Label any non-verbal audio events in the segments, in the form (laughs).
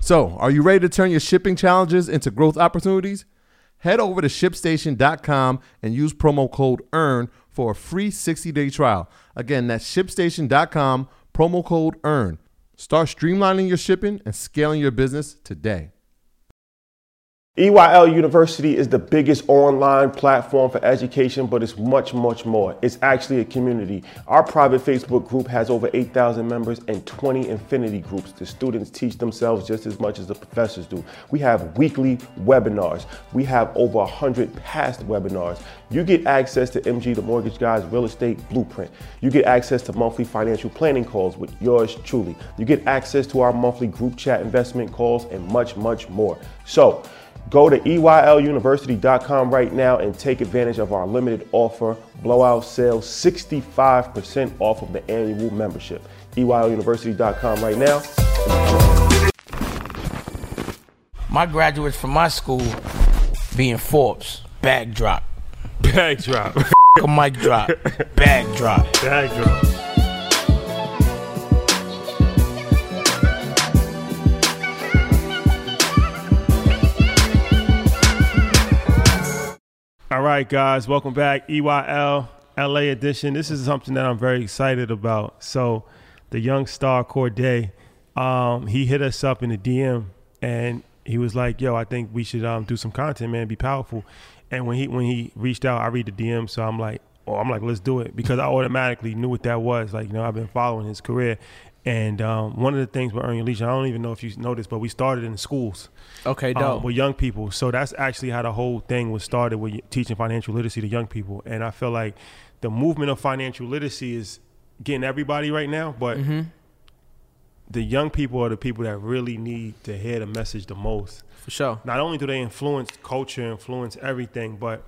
So, are you ready to turn your shipping challenges into growth opportunities? Head over to shipstation.com and use promo code EARN for a free 60 day trial. Again, that's shipstation.com, promo code EARN. Start streamlining your shipping and scaling your business today. EYL University is the biggest online platform for education, but it's much, much more. It's actually a community. Our private Facebook group has over 8,000 members and 20 infinity groups. The students teach themselves just as much as the professors do. We have weekly webinars. We have over 100 past webinars. You get access to MG, the Mortgage Guy's Real Estate Blueprint. You get access to monthly financial planning calls with yours truly. You get access to our monthly group chat investment calls and much, much more. So, Go to EYLUniversity.com right now and take advantage of our limited offer, blowout sale, 65% off of the annual membership. EYLUniversity.com right now. My graduates from my school being Forbes, bag drop. Bag drop. a mic drop, (laughs) bag drop. All right, guys, welcome back. EYL LA edition. This is something that I'm very excited about. So, the young star Cordae, um, he hit us up in the DM and he was like, "Yo, I think we should um, do some content, man, be powerful." And when he when he reached out, I read the DM, so I'm like, "Oh, I'm like, let's do it," because I automatically knew what that was. Like, you know, I've been following his career, and um, one of the things with Earn Your Leisure, I don't even know if you noticed, but we started in schools. Okay, um, dope. with young people. So that's actually how the whole thing was started with teaching financial literacy to young people. And I feel like the movement of financial literacy is getting everybody right now, but Mm-hmm. the young people are the people that really need to hear the message the most. For sure. Not only do they influence culture, influence everything, but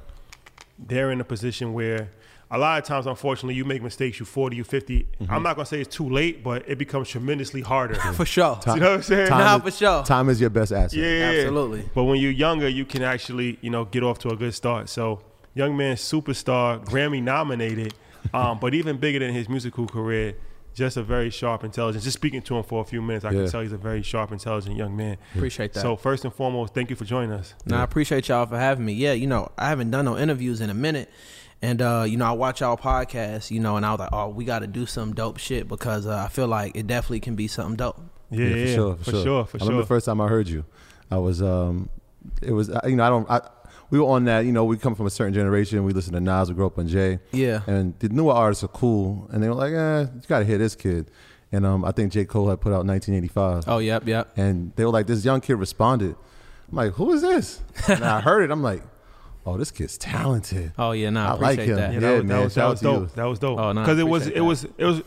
they're in a position where a lot of times, unfortunately, you make mistakes. You 40, you 50. Mm-hmm. I'm not gonna say it's too late, but it becomes tremendously harder. (laughs) For sure. you know what I'm saying? Time Nah, is- for sure. Time is your best asset. Yeah, yeah, yeah. Absolutely. But when you're younger, you can actually, you know, get off to a good start. So, young man, superstar, Grammy nominated, (laughs) um, but even bigger than his musical career, just a very sharp, intelligence. Just speaking to him for a few minutes, I Yeah. can tell he's a very sharp, intelligent young man. Appreciate that. So, first and foremost, thank you for joining us. No, I appreciate y'all for having me. Yeah, you know, I haven't done no interviews in a minute. And uh, you know, I watch y'all podcast, you know, and I was like, oh, we got to do some dope shit because uh, I feel like it definitely can be something dope. Yeah, Yeah, for sure, for, for sure. sure, for I remember the first time I heard you, I was, um, it was, you know, I don't, I, we were on that, you know, we come from a certain generation. We listen to Nas, we grew up on Jay, Yeah. and the newer artists are cool, and they were like, eh, you got to hear this kid, and um, I think J Cole had put out 1985, Oh, yep, yep. and they were like, this young kid responded. I'm like, who is this? and I heard it. I'm like, oh, this kid's talented. Oh, yeah, no, I I like him. that. Yeah, Yeah, that, was, man, that was, that was out you. dope. That was dope. Oh, no, I Because it was, it was, it was,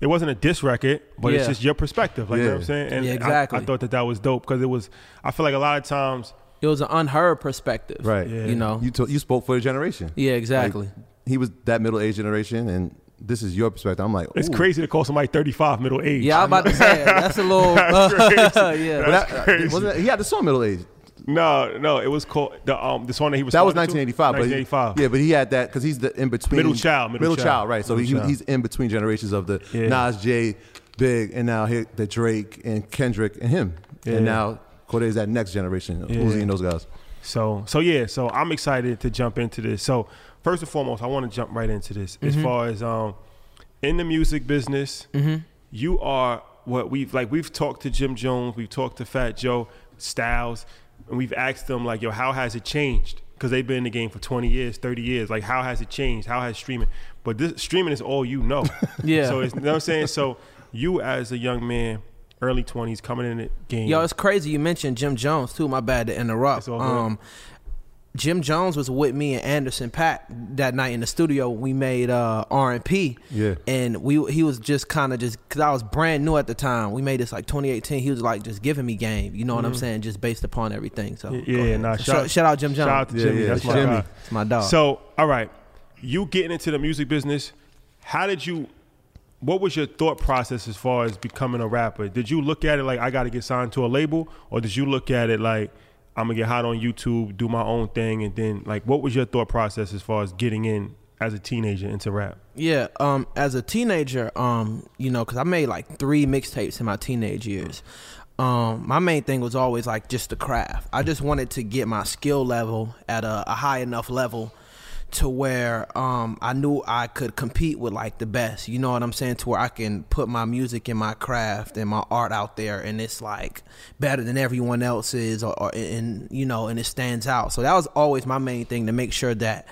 it wasn't a diss record, but it's just your perspective. Like you know what I'm saying? And Yeah, exactly. I, thought that that was dope because it was. I feel like a lot of times. It was an unheard perspective. Right. Yeah. You know? You, to, you spoke for a generation. yeah, exactly. Like, he was that middle age generation, and this is your perspective. I'm like, It's crazy to call somebody 35 middle age. yeah, I was about to say, that's a little, (laughs) (laughs) yeah. But that- uh, wasn't that- he had the song middle age. No, no, it was called the um the song that he was. That was talking to? 1985. But he- 1985. yeah, but he had that because he's the in between Middle child, middle child. right? So Middle he, child. he's in between generations of the Yeah. Nas, J, Big, and now here the Drake and Kendrick and him, Yeah. and now Cordae is that next generation, Yeah. Uzi and those guys. So so yeah, so I'm excited to jump into this. So first and foremost, I want to jump right into this. As Mm-hmm. far as um in the music business, you are what we've like we've talked to Jim Jones, we've talked to Fat Joe, Styles, and we've asked them like, yo, how has it changed? Because they've been in the game for 20 years, 30 years. Like, how has it changed? How has streaming? But this streaming is all you know. (laughs) Yeah. So it's, you know what I'm saying? So you as a young man, early 20s, coming in the game. Yo, it's crazy you mentioned Jim Jones too. My bad to interrupt. It's all good. Um, Jim Jones was with me and Anderson .Paak that night in the studio. We made uh, R and P. Yeah. and we he was just kind of just because I was brand new at the time. We made this like 2018. He was like just giving me game. You know what I'm saying? Just based upon everything. So Mm-hmm. Yeah, yeah, nah, So shout- shout, shout out Jim Jones. Shout out to Yeah, Jimmy. yeah, That's my Jimmy. guy. it's my dog. So, all right, you getting into the music business, how did you what was your thought process as far as becoming a rapper? Did you look at it like I got to get signed to a label or did you look at it like I'm to get hot on YouTube, do my own thing and then like what was your thought process as far as getting in as a teenager into rap? Yeah, um, as a teenager, um, you know, because I made like three mixtapes in my teenage years. Um, my main thing was always like just the craft. I just wanted to get my skill level at a, a high enough level to where um, I knew I could compete with like the best. You know what I'm saying? To where I can put my music and my craft and my art out there, and it's like better than everyone else's, or, or and you know, and it stands out. So that was always my main thing to make sure that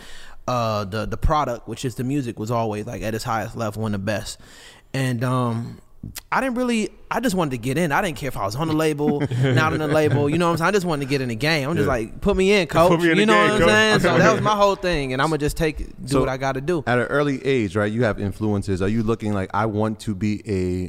uh, the the product, which is the music, was always like at its highest level and the best. And um, I didn't really. I just wanted to get in. I didn't care if I was on the (laughs) label, not on the label. You know what I'm saying? I just wanted to get in the game. I'm just Yeah. like, put me in, coach. Me in you know game, what I'm coach. saying? So that was my (laughs) whole thing, and I'm gonna just take do So- what I got to do. At an early age, right? You have influences. Are you looking like I want to be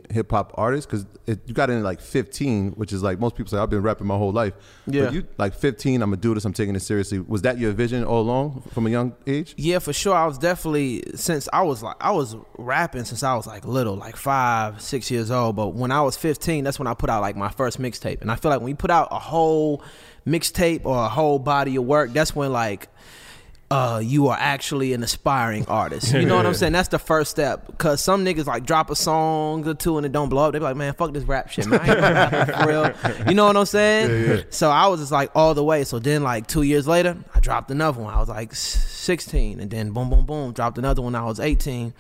a hip hop artist? Because you got in like 15, which is like most people say I've been rapping my whole life. Yeah. But you like 15. I'm gonna do this. I'm taking it seriously. Was that your vision all along from a young age? Yeah, for sure. I was definitely since I was like I was rapping since I was like little, like five, six years old. But when I was 15, that's when I put out like my first mixtape. And I feel like when you put out a whole mixtape or a whole body of work, that's when like uh, you are actually an aspiring artist. You know what I'm (laughs) saying? That's the first step. Cause some niggas like drop a song or two and it don't blow up. They be like, man, fuck this rap shit, man. I ain't rapping for real. You know what I'm saying? So I was just like all the way. So then like two years later, I dropped another one. I was like 16, and then boom, boom, boom, dropped another one. I was 18.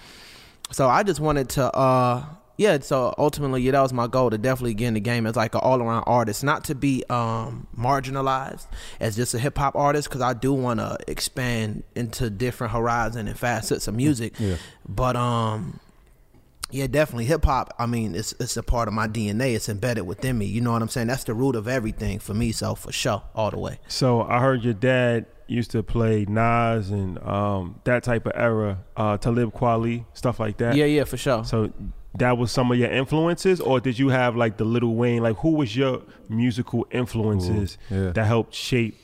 So I just wanted to, uh, yeah. So ultimately, yeah, that was my goal to definitely get in the game as like an all around artist, not to be um, marginalized as just a hip hop artist, because I do want to expand into different horizon and facets of music. Yeah. But um, yeah, definitely hip hop. I mean, it's it's a part of my DNA. It's embedded within me. You know what I'm saying? That's the root of everything for me. So for sure, all the way. So I heard your dad used to play Nas and um, that type of era, uh, Talib Kweli, stuff like that. Yeah, yeah, for sure. So that was some of your influences, or did you have like the Lil Wayne? Like, who was your musical influences Ooh, yeah. that helped shape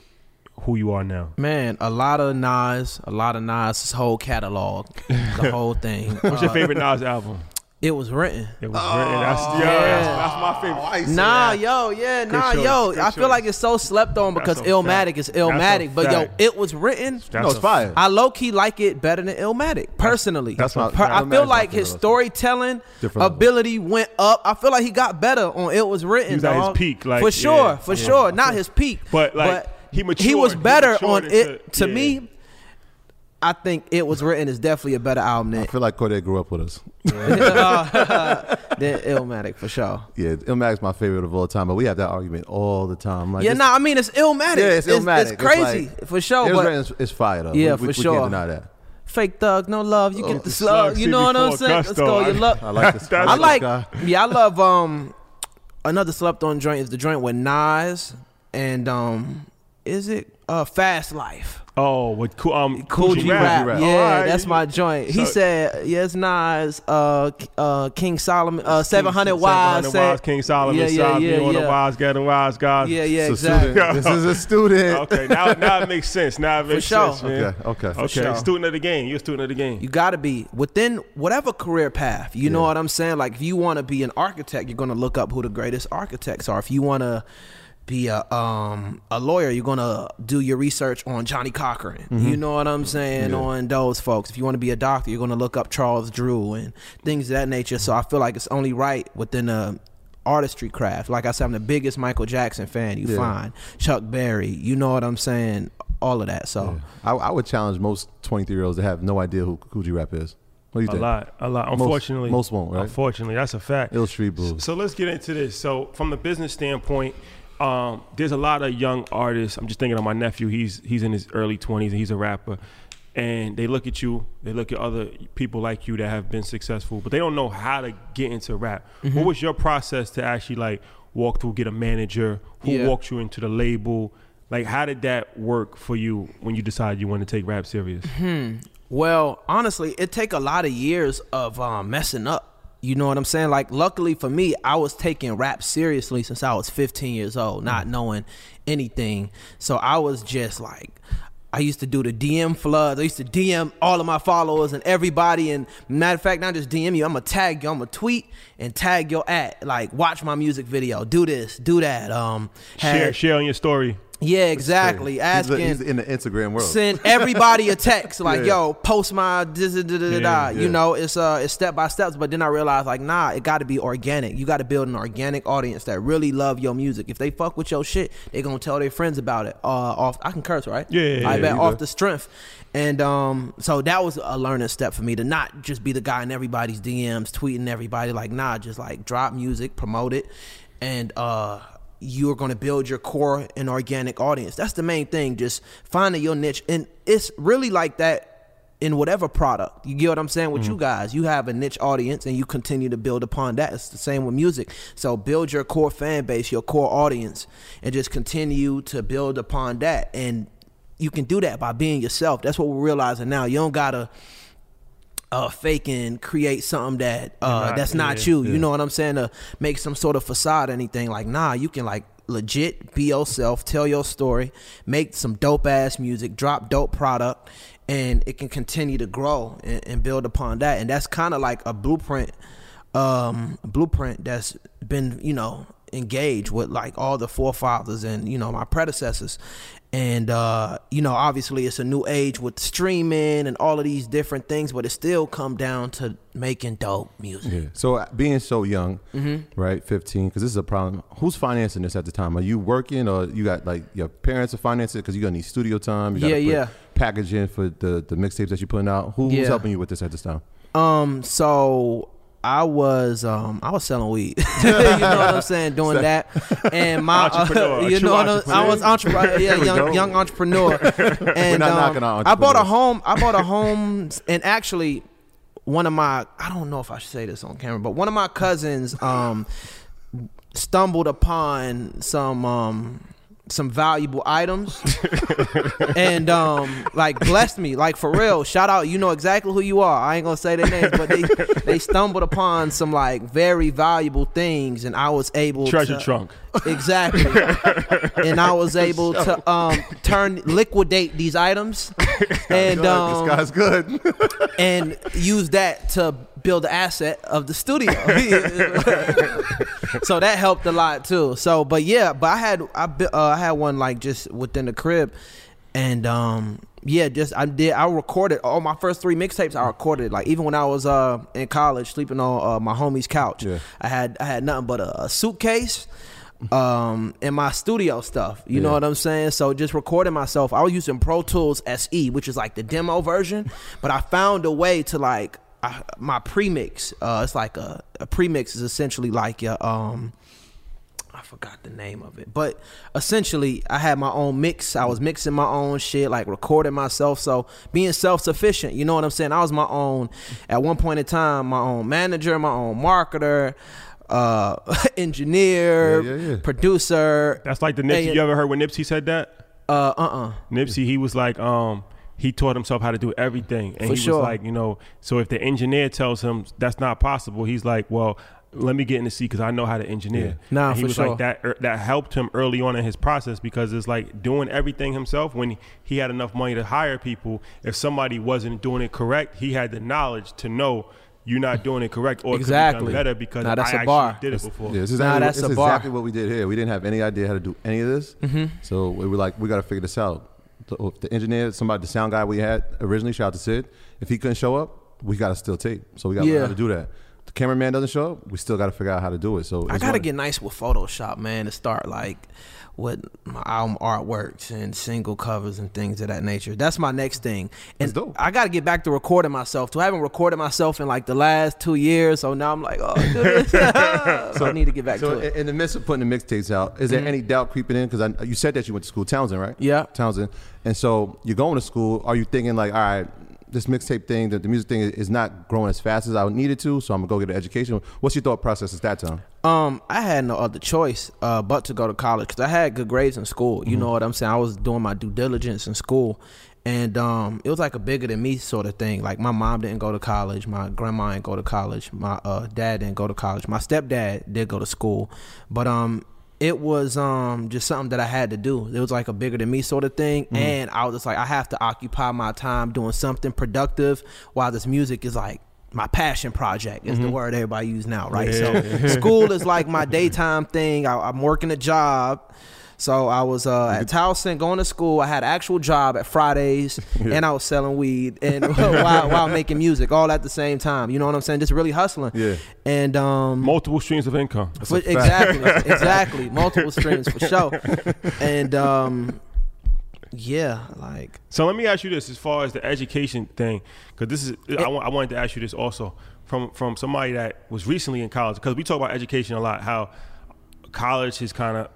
who you are now? Man, a lot of Nas, a lot of Nas' this whole catalog, the (laughs) whole thing. What's your Uh, favorite Nas album? It was written. It was written. That's, yo, yeah. that's, that's my favorite. Nah, yo, yeah, nah, choice, yo. good I feel choice. like it's so slept on because That's Illmatic fact. is That's Illmatic, but yo, it was written. That's no, it's a- fire. I low key like it better than Illmatic, personally. That's my- Per- I feel like his storytelling Different ability went up. I feel like he got better on It Was Written. He was at his peak, like, for sure, yeah, for yeah. sure. Not his peak, But, like, he he matured. was He better matured on into- it. To yeah. me, I think It Was Written is definitely a better album than. I feel like Cordae grew up with us. (laughs) than Illmatic for sure. Yeah, Illmatic's my favorite of all time, but we have that argument all the time. Like, yeah, it's- nah, I mean it's Illmatic. Yeah, it's Illmatic. It's, It's crazy like- for sure. It but written, it's, it's fire though. Yeah, we, we, for we sure. can't deny that. fake thug, no love. You Oh, get the the slug. slug You know what I'm saying? Let's go. You look. I like this. That's- I like. guy. Yeah, I love. Um, another slept on joint is the joint with Nas and um, is it uh Fast Life? Oh, with cool, um, Kool G Rap. Rap. Yeah, Alright. that's my joint. He So- said, yes, Nas, uh, uh, King Solomon, uh, 700 Wise 700 said. Wise, King Solomon, Yeah, yeah, Sil, yeah, you on the yeah. wise, get the wise guys. Yeah, yeah, So exactly. student, this is a student. Okay, now, now it makes sense. Now it makes sure. sense, man. Okay, okay. Okay, sure. student of the game. You're a student of the game. You got to be within whatever career path. You know what I'm saying? Like if you want to be an architect, you're going to look up who the greatest architects are. If you want to be a um a lawyer, you're going to do your research on Johnnie Cochran. Mm-hmm. You know what I'm saying? On those folks. If you want to be a doctor, you're going to look up Charles Drew and things of that nature. So I feel like it's only right within the artistry craft. Like I said, I'm the biggest Michael Jackson fan you Yeah. find. Chuck Berry, you know what I'm saying? All of that. So I, I would challenge most 23 year olds to have no idea who Kool G Rap is. What do you A think? A lot, a lot. Unfortunately, most won't, right? Unfortunately, that's a fact. Ill Street Blues. So let's get into this. So from the business standpoint, um, there's a lot of young artists. I'm just thinking of my nephew. He's he's in his early 20s and he's a rapper. And they look at you, they look at other people like you that have been successful, but they don't know how to get into rap. Mm-hmm. What was your process to actually like walk through, get a manager? Who Yeah. walked you into the label? Like, how did that work for you when you decided you wanted to take rap serious? Well, honestly, it take a lot of years of um, messing up. You know what I'm saying? Like, luckily for me, I was taking rap seriously since I was 15 years old, not knowing anything. So I was just like, I used to do the DM floods. I used to DM all of my followers and everybody. And matter of fact, not just DM you, I'm gonna tag you. I'm gonna tweet and tag your at. Like, watch my music video. Do this, do that. Um, Share, had- share on your story. Yeah, exactly. Asking he's in the Instagram world. send everybody a text like, (laughs) Yeah. "Yo, post my da da da da da." Yeah, You know, it's uh, it's step by steps. But then I realized like, nah, it got to be organic. You got to build an organic audience that really love your music. If they fuck with your shit, they gonna tell their friends about it. Uh, off I can curse, right? Yeah, yeah, I yeah, bet off the strength. And um, so that was a learning step for me to not just be the guy in everybody's DMs tweeting everybody like, nah, just like drop music, promote it, and uh you're going to build your core and organic audience. That's the main thing, just finding your niche. And it's really like that in whatever product. You get what I'm saying with you mm. guys. You have a niche audience and you continue to build upon that. It's the same with music. So build your core fan base, your core audience, and just continue to build upon that. And you can do that by being yourself. That's what we're realizing now. You don't gotta uh, fake and create something that uh, not- that's not yeah, you. You know what I'm saying? To make some sort of facade, or anything like nah. You can like legit be yourself, tell your story, make some dope ass music, drop dope product, and it can continue to grow and, and build upon that. And that's kind of like a blueprint, um, blueprint that's been you know engaged with like all the forefathers and you know my predecessors and uh you know obviously it's a new age with streaming and all of these different things but it still come down to making dope music Yeah. So uh, being so young, Mm-hmm. right, 15, because this is a problem. Who's financing this at the time? Are you working or you got like your parents are financing it because you're going to need studio time? You Yeah, put yeah. Packaging for the, the mixtapes that you're putting out. Who, Yeah. Who's helping you with this at this time? Um, so I was um I was selling weed. (laughs) you know what I'm (laughs) saying? Doing that. And my Entrepreneur, (laughs) you know what I'm- I was entrepreneur yeah, young young entrepreneur. And not um, knocking on I bought a home I bought a home and actually one of my I don't know if I should say this on camera, but one of my cousins um stumbled upon some um some valuable items. And um like blessed me. Like for real. Shout out. You know exactly who you are. I ain't gonna say their names but they they stumbled upon some like very valuable things and i was able Treasure to, trunk. exactly. And i was able to um turn liquidate these items. And Good. um this guy's good. and use that to build the asset of the studio. (laughs) (laughs) so that helped a lot too. So, but yeah, but I had I uh, I had one like just within the crib, and um yeah, just I did I recorded all my first three mixtapes. I recorded like even when I was uh in college sleeping on uh, my homie's couch. Yeah. I had I had nothing but a, a suitcase. Um, and my studio stuff, you know what I'm saying? So just recording myself. I was using Pro Tools SE, which is like the demo version, but I found a way to like I, my premix. Uh, it's like a, a premix is essentially like your um. I forgot the name of it, but essentially, I had my own mix. I was mixing my own shit, like recording myself. So being self sufficient, you know what I'm saying? I was my own. At one point in time, my own manager, my own marketer, uh, (laughs) engineer, Yeah, yeah, yeah. producer. That's like the Nipsey. You ever heard when Nipsey said that? Uh, uh, uh. Nipsey, he was like, um, he taught himself how to do everything, and For he sure. was like, you know, so if the engineer tells him that's not possible, he's like, well, let me get in the seat because I know how to engineer. Yeah. Nah, And he for was sure. like that. er, That helped him early on in his process because it's like doing everything himself. When he had enough money to hire people, if somebody wasn't doing it correct, he had the knowledge to know. You're not doing it correct, or it could be Exactly. done better because Nah, that's I a bar. actually did it before. Yeah, this is Nah, exactly, that's this a is bar. exactly what we did here. We didn't have any idea how to do any of this. Mm-hmm. So we were like, we got to figure this out. The, if the engineer, somebody, the sound guy we had originally, shout out to Sid. If he couldn't show up, we got to still tape. So we got to Yeah. learn how to do that. Cameraman doesn't show up, we still got to figure out how to do it. So I gotta get nice with Photoshop, man, to start like with my album artworks and single covers and things of that nature. That's my next thing. And. I gotta get back to recording myself too. I haven't recorded myself in like the last two years, so now I'm like, oh, (laughs) this. (laughs) so I need to get back So to it. in, in the midst of putting the mixtapes out, is there mm-hmm. any doubt creeping in? Because you said that you went to school, Towson, right? Yeah. Towson. And so you're going to school. Are you thinking like, all right, this mixtape thing, the, the music thing is not growing as fast as I needed to, so I'm gonna go get an education. What's your thought process at that time? Um, I had no other choice uh, but to go to college because I had good grades in school. You know what I'm saying? I was doing my due diligence in school, and um, it was like a bigger than me sort of thing. Like my mom didn't go to college, my grandma didn't go to college, my uh, dad didn't go to college, my stepdad did go to school, but um, it was um just something that I had to do. It was like a bigger than me sort of thing, and I was just like, I have to occupy my time doing something productive while this music is like my passion project is the word everybody use now, right? So school is like my daytime thing. I, I'm working a job So I was uh, at Towson going to school. I had an actual job at Fridays, (laughs) and I was selling weed and (laughs) (laughs) while, while making music, all at the same time. You know what I'm saying? Just really hustling. Yeah. And um, Multiple streams of income. exactly, exactly, multiple streams for sure. And um, yeah, like So let me ask you this: as far as the education thing, because this is, I, wa- I wanted to ask you this also from from somebody that was recently in college, because we talk about education a lot, how college is kind of,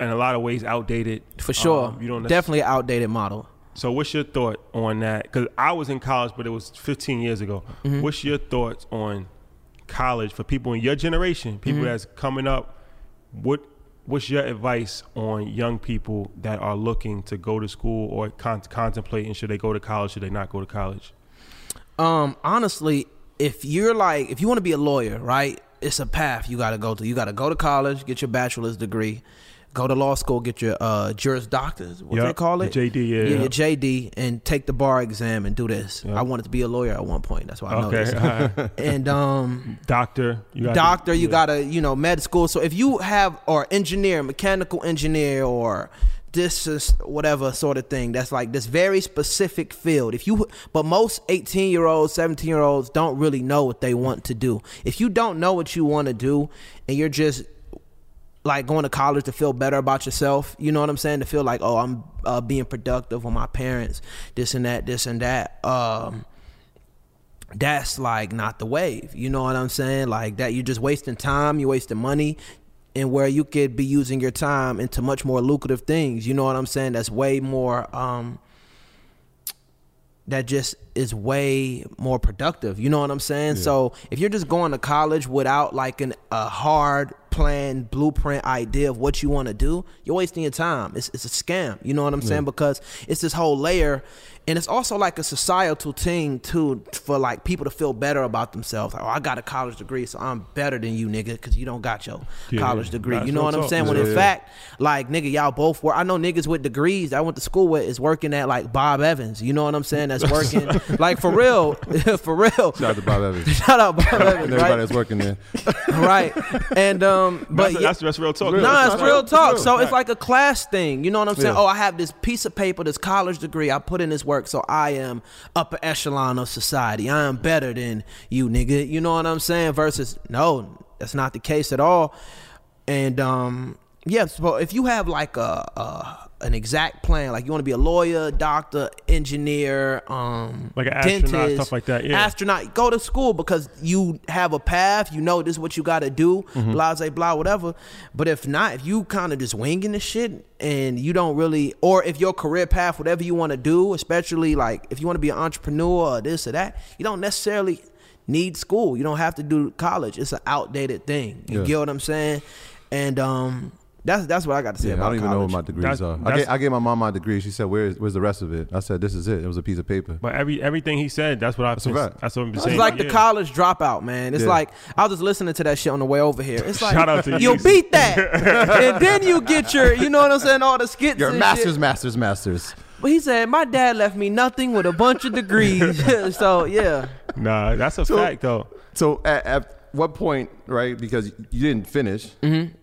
in a lot of ways, outdated. for sure, Um, you don't definitely outdated model. So what's your thought on that? Because I was in college, but it was 15 years ago. Mm-hmm. What's your thoughts on college for people in your generation, people Mm-hmm. that's coming up? What What's your advice on young people that are looking to go to school or con- contemplating should they go to college, should they not go to college? Um, honestly, if you're like, if you want to be a lawyer, right? It's a path you got to go to. You got to go to college, get your bachelor's degree, go to law school, get your uh, Juris Doctors, what they Yup, call it, JD, yeah. your JD, and take the bar exam and do this. Yup. I wanted to be a lawyer at one point. That's why I know Okay, this. (laughs) (laughs) And um, doctor, you got doctor, you yeah. gotta, you know, med school. So if you have or engineer, mechanical engineer, or this is whatever sort of thing, that's like this very specific field. If you, but most eighteen year olds, seventeen year olds don't really know what they want to do. If you don't know what you want to do, and you're just like going to college to feel better about yourself. You know what I'm saying? To feel like, oh, I'm uh, being productive with my parents, this and that, this and that. Um, that's like not the wave. You know what I'm saying? Like that, you're just wasting time, you're wasting money, and where you could be using your time into much more lucrative things. You know what I'm saying? That's way more. Um, that just is way more productive. You know what I'm saying? So if you're just going to college without like an, a hard plan, blueprint idea of what you want to do, you're wasting your time. It's, it's a scam. You know what I'm saying? Because it's this whole layer. And it's also like a societal thing too for like people to feel better about themselves. Like, oh, I got a college degree, so I'm better than you, nigga, because you don't got your Yeah, college degree. that's You know what I'm saying? When in yeah. fact, like nigga, y'all both were. I know niggas with degrees that I went to school with is working at like Bob Evans. You know what I'm saying? That's working (laughs) like for real, (laughs) for real. Shout out to Bob Evans. (laughs) Shout out Bob (laughs) and Evans, everybody right? that's working there. right. And um, but That's, yeah, that's, that's real talk. Real. Nah, it's That's real right. talk. It's So real. it's like a class thing. You know what I'm saying? Yeah. Oh, I have this piece of paper, this college degree. I put in this work, so I am upper echelon of society. I am better than you, nigga. You know what I'm saying? Versus, no, that's not the case at all. And um, yeah. So if you have like a, a an exact plan, like you want to be a lawyer, doctor, engineer, um, Like an astronaut, dentist, stuff like that, yeah. astronaut, go to school because you have a path. You know this is what you got to do. Mm-hmm. Blah, blah, blah, whatever. But if not, if you kind of just winging the shit and you don't really, or if your career path, whatever you want to do, especially like if you want to be an entrepreneur or this or that, you don't necessarily need school. You don't have to do college. It's an outdated thing. You Yeah. get what I'm saying? And um, that's that's what I got to say Yeah, I don't even know what my degrees That's- are. I gave, I gave my mom my degree. She said, "Where's where's the rest of it?" I said, "This is it. It was a piece of paper." But every everything he said, that's what I've That's been, fact. that's what I've been It's like for the college dropout, man. It's Yeah. like I was just listening to that shit on the way over here. It's like Shout out to you you. beat that, (laughs) and then you get your, you know what I'm saying, all the skits. Your and masters, shit. masters, masters. But he said my dad left me nothing with a bunch of degrees. (laughs) so yeah, Nah, that's a So- fact though. So at, at what point, right? Because you didn't finish. Mm-hmm.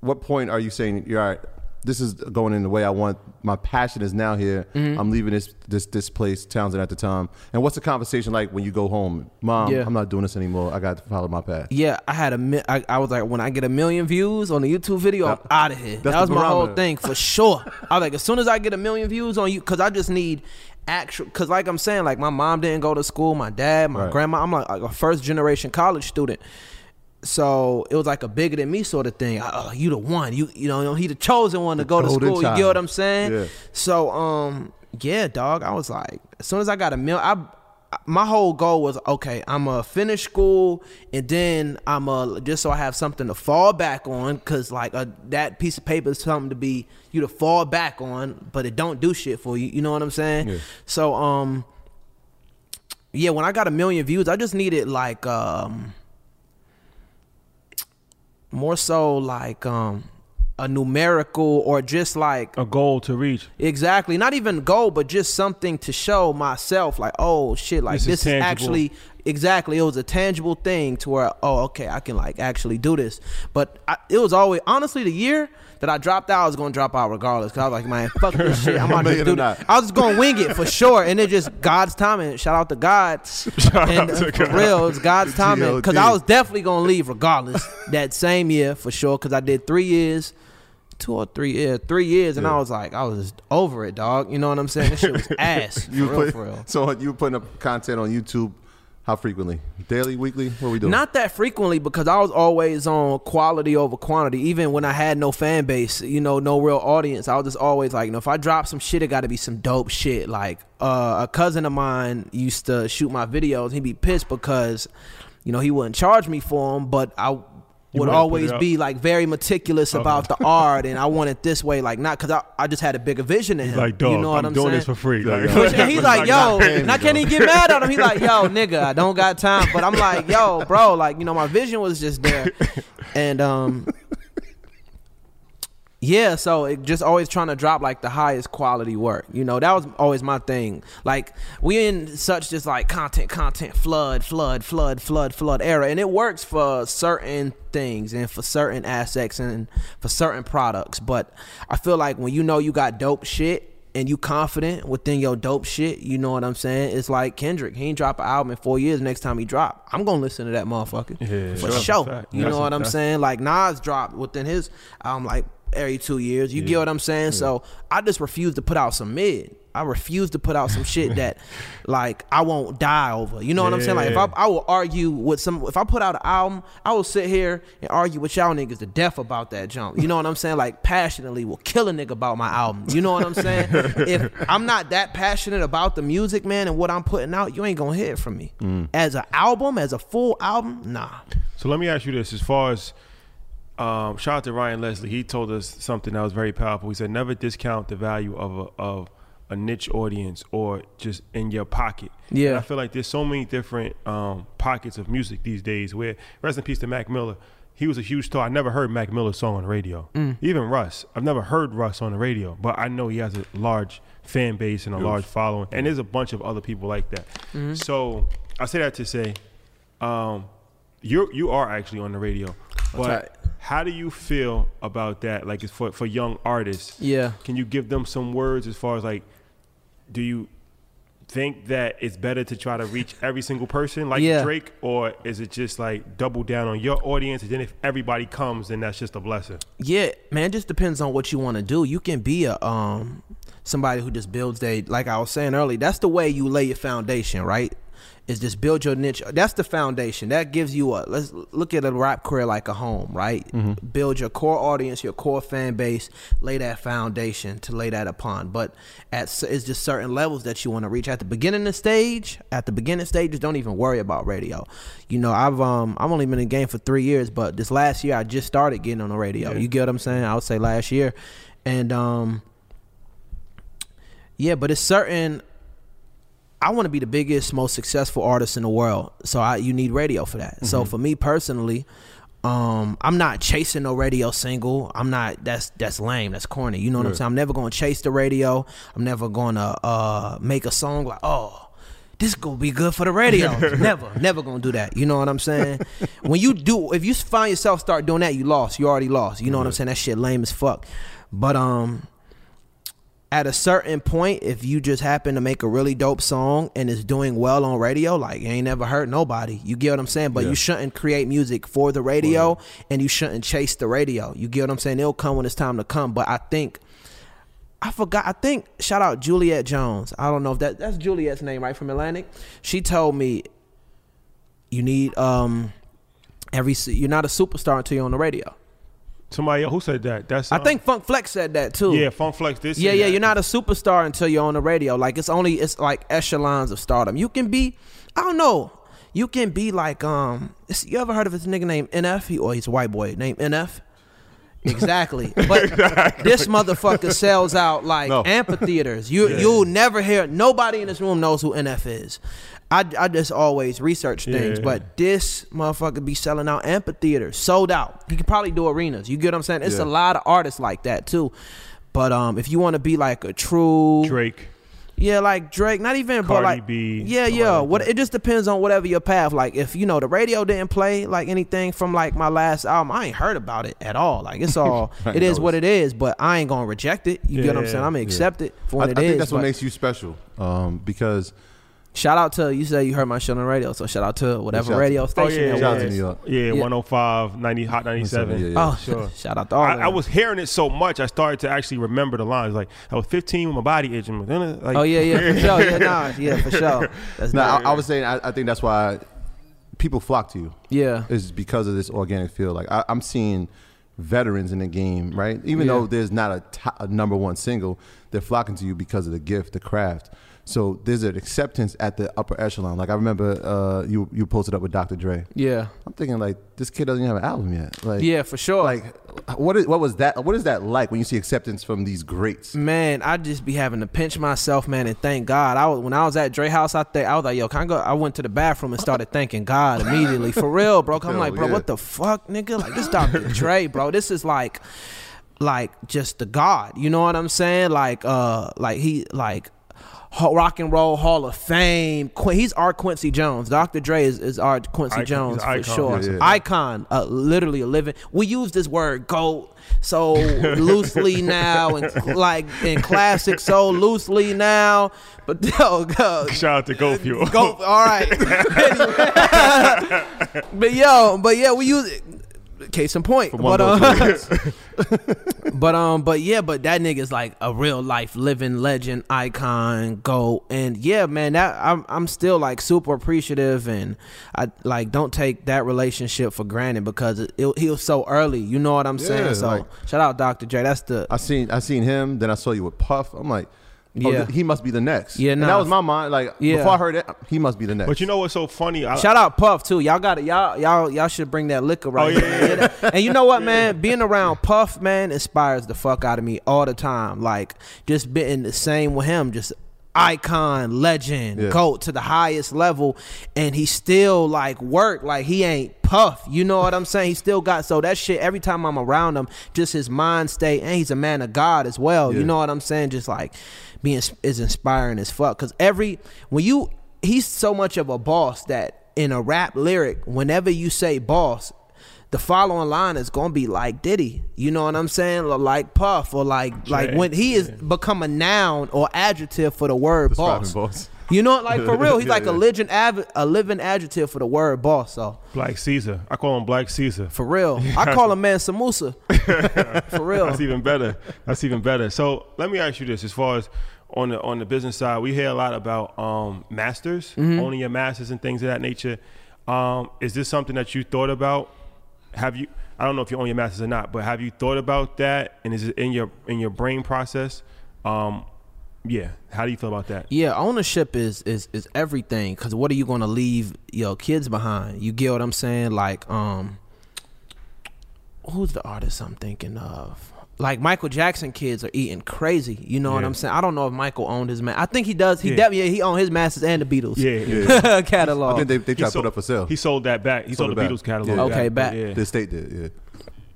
What point are you saying you're all right? This is going in the way I want. My passion is now here. Mm-hmm. I'm leaving this this this place, Towson, at the time. And what's the conversation like when you go home? Mom, Yeah. I'm not doing this anymore. I got to follow my path. yeah. I had a, mi- I, I was like, when I get a million views on the YouTube video, I'm out of here. That was my whole thing for sure. I was like, as soon as I get a million views on you, because I just need actual. Because like I'm saying, like my mom didn't go to school, my dad, my Right. grandma. I'm like a first generation college student. So it was like a bigger than me sort of thing. Oh, you the one. You you know he the chosen one to go to school. You get what I'm saying? Yeah. So um yeah, dog. I was like, as soon as I got a mil, I my whole goal was okay. I'm a finish school and then I'm a just so I have something to fall back on because like uh that piece of paper is something to be you to fall back on, but it don't do shit for you. You know what I'm saying? Yeah. So um yeah, when I got a million views, I just needed like um more so like um a numerical or just like A goal to reach. exactly not even goal but just something to show myself like oh shit like This is this, is, tangible. actually exactly. It was a tangible thing to where, oh, okay, I can like actually do this. But I, it was always honestly the year that I dropped out, I was gonna drop out regardless. Cause I was like, man, fuck this (laughs) shit. I'm gonna do that. I was just gonna wing it for sure, and it just God's timing. Shout out to God, (laughs) and out to uh, for God. real, it's God's (laughs) timing. Cause I was definitely gonna leave regardless that same year for sure. Cause I did three years. Two or three years, three years, and I was like, I was over it, dog. You know what I'm saying? This shit was ass. You for real, put, for real. so you were putting up content on YouTube? How frequently? Daily, weekly? What we doing? Not that frequently because I was always on quality over quantity. Even when I had no fan base, you know, no real audience, I was just always like, you know, if I drop some shit, it got to be some dope shit. Like uh, a cousin of mine used to shoot my videos. He'd be pissed because, you know, he wouldn't charge me for them, but I would always be like very meticulous about the art, and I (laughs) want it this way, like not because I, I just had a bigger vision than him. Like, dog, you know what I'm, I'm, doing saying? this for free. Like. Which- and he's like, yo, and I can't even get mad at him. He's like, yo, (laughs) nigga, I don't got time. But I'm like, yo, bro, like, you know, my vision was just there. (laughs) And um yeah, so it just always trying to drop like the highest quality work. You know, that was always my thing. Like we in such just like content, content, flood, flood, flood, flood, flood era, and it works for certain things and for certain assets and for certain products. But I feel like when you know you got dope shit and you confident within your dope shit, you know what I'm saying? It's like Kendrick. He ain't drop an album in four years. Next time he drop, I'm gonna listen to that motherfucker Yeah, for sure. sure. You That's know what I'm saying? Like Nas dropped within his album like every two years. You get what I'm saying? So I just refuse to put out some mid. I refuse to put out some shit that (laughs) like I won't die over. You know what I'm saying? Like if I, I will argue with some if I put out an album, I will sit here and argue with y'all niggas to death about that jump. You know what I'm saying? Like passionately will kill a nigga about my album. You know what I'm saying? (laughs) if I'm not that passionate about the music, man, and what I'm putting out, you ain't gonna hear it from me. Mm. As an album, as a full album, nah. So let me ask you this: as far as um, shout out to Ryan Leslie, he told us something that was very powerful. He said, "Never discount the value of a, of a niche audience or just in your pocket." Yeah. And I feel like there's so many different um, pockets of music these days. Where rest in peace to Mac Miller. He was a huge star. I never heard Mac Miller's song on the radio. Even Russ, I've never heard Russ on the radio, but I know he has a large fan base and a large following, and there's a bunch of other people like that. So I say that to say, um, you you are actually on the radio, but right. how do you feel about that? Like, it's for for young artists. Yeah. Can you give them some words as far as like, do you think that it's better to try to reach every single person like Yeah. Drake, or is it just like double down on your audience, and then if everybody comes, then that's just a blessing? Yeah, man, it just depends on what you want to do. You can be a um somebody who just builds they like I was saying earlier, that's the way you lay your foundation, right? Is just build your niche. That's the foundation. That gives you a let's look at a rap career like a home, right? Build your core audience, your core fan base, lay that foundation to lay that upon. But at it's just certain levels that you want to reach. At the beginning of the stage, at the beginning stages, don't even worry about radio. You know, I've um I've only been in the game for three years, but this last year I just started getting on the radio. You get what I'm saying? I would say last year, and um yeah, but it's certain. I want to be the biggest, most successful artist in the world. So I, you need radio for that. So for me personally, um, I'm not chasing no radio single. I'm not. That's that's lame. That's corny. You know what I'm saying? I'm never going to chase the radio. I'm never going to uh, make a song like, oh, this gonna be good for the radio. (laughs) never, never gonna do that. You know what I'm saying? (laughs) when you do, if you find yourself start doing that, you lost. You already lost. You know what I'm saying? That shit lame as fuck. But um, at a certain point, if you just happen to make a really dope song and it's doing well on radio, like it ain't never hurt nobody. You get what I'm saying? But Yeah. you shouldn't create music for the radio and you shouldn't chase the radio. You get what I'm saying? It'll come when it's time to come. But I think I forgot. I think shout out Juliet Jones. I don't know if that that's Juliet's name, right from Atlantic. She told me you need um every you're not a superstar until you're on the radio. Somebody who said that? That's I um, think Funk Flex said that too. yeah, Funk Flex. This Yeah, yeah, you're not a superstar until you're on the radio. Like it's only it's like echelons of stardom. You can be, I don't know, you can be like um. You ever heard of this nigga named NF? He, or he's a white boy named NF. Exactly, (laughs) but this motherfucker sells out like No. amphitheaters. You (laughs) you'll never hear. Nobody in this room knows who NF is. I, I just always research things, Yeah. but this motherfucker be selling out amphitheaters, sold out. He could probably do arenas. You get what I'm saying? It's Yeah. a lot of artists like that too. But um, if you want to be like a true Drake. Yeah, like Drake, not even but like B, yeah, yeah. like what that. it just depends on whatever your path. Like if you know the radio didn't play like anything from like my last album, I ain't heard about it at all. Like it's (laughs) all it is what it is. But I ain't gonna reject it. You get what I'm saying? I'm gonna yeah. accept it for I, what I it is. think that's what makes you special. Um, because shout out to you. Say you heard my show on the radio, so shout out to whatever shout radio to- Oh station. yeah, Shout out to New York. Yeah, Yeah. 105, 90, Hot 97. Yeah, yeah. Oh, Sure. (laughs) shout out to all. I, I was hearing it so much, I started to actually remember the lines. Like I was 15 with my body itching. Like, Oh yeah, yeah, for sure. Yeah, nah, (laughs) yeah, for sure. That's No, not, I, I was saying I, I think that's why people flock to you. yeah. Is because of this organic feel. Like I, I'm seeing veterans in the game, right? Even Yeah. though there's not a, to- a number one single, they're flocking to you because of the gift, the craft. So there's an acceptance at the upper echelon. Like I remember uh, you you posted up with Dr. Dre. Yeah, I'm thinking like this kid doesn't even have an album yet. Like yeah, for sure. like what is what was that? What is that like when you see acceptance from these greats? Man, I just be having to pinch myself, man, and thank God. I was when I was at Dre House, I think I was like, yo, can I go? I went to the bathroom and started thanking God immediately, for real, bro. I'm (laughs) Yo, like, bro, yeah. what the fuck, nigga? Like this Dr. (laughs) Dre, bro. This is like, like just the God. You know what I'm saying? Like, uh, like he like. Rock and Roll Hall of Fame. He's our Quincy Jones. Dr. Dre is, is our Quincy Icon. Jones for icon. sure. Yeah, yeah. Icon, uh, literally a living. We use this word "goat" so (laughs) loosely now, and like in classic so loosely now. But (laughs) yo, go, Shout out to Go Fuel. go all right. (laughs) but yo, but yeah, we use it. Case in point. But um, (laughs) but um, but yeah, but that nigga's like a real life living legend, icon, go, and yeah, man, that I'm I'm still like super appreciative, and I like don't take that relationship for granted because it, it, he was so early. You know what I'm Yeah, saying? So like- shout out Dr. J. That's the I seen I seen him. Then I saw you with Puff. I'm like, Oh, yeah. th- he must be the next. Yeah, and nah. that was my mind. Like Yeah. before I heard it, he must be the next. But you know what's so funny? I, Shout out Puff too. Y'all got it. Y'all y'all y'all should bring that liquor right. Oh, yeah, here. yeah, yeah. (laughs) And you know what, man? Being around Puff, man, inspires the fuck out of me all the time. Like just being the same with him, just icon, legend, Yeah. goat to the highest level, and he still like work like he ain't Puff. You know what I'm saying? He still got so that shit. Every time I'm around him, just his mind state, and he's a man of God as well. Yeah. You know what I'm saying? Just like being is inspiring as fuck. Cause every when you he's so much of a boss that in a rap lyric, whenever you say boss, the following line is gonna be like Diddy. You know what I'm saying? Or like Puff, or like like when he is become a noun or adjective for the word Describing boss. boss. You know, like for real, he's Yeah, (laughs) like a legend, av- a living adjective for the word boss. So Black Caesar. I call him Black Caesar. for real, (laughs) I call him man Samusa. (laughs) for real. That's even better. That's even better. So let me ask you this: as far as on the on the business side, we hear a lot about um, masters, Mm-hmm. owning your masters and things of that nature. Um, is this something that you thought about? Have you? I don't know if you own your masters or not, but have you thought about that? And is it in your in your brain process? Um, yeah. How do you feel about that? Yeah, ownership is is is everything. Cause what are you gonna leave your kids behind? You get what I'm saying? Like, um, who's the artist I'm thinking of? Like Michael Jackson kids are eating crazy. You know what I'm saying? I don't know if Michael owned his man. I think he does. He Yeah. definitely he owned his masters and the Beatles. Yeah, (laughs) yeah. catalog. I think they, they tried to sold- put up for sale. He sold that back. He sold, Sold the back. Beatles catalog. Yeah. Okay, back. back. Yeah, the state did. Yeah.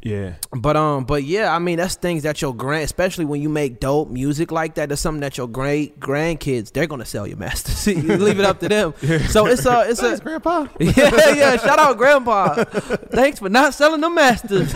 Yeah. But um, but yeah, I mean that's things that your grand, especially when you make dope music like that. That's something that your great grandkids they're gonna sell your masters. (laughs) you leave it up to them. (laughs) So it's a it's a Grandpa. (laughs) yeah, yeah. Shout out, Grandpa. Thanks for not selling the masters.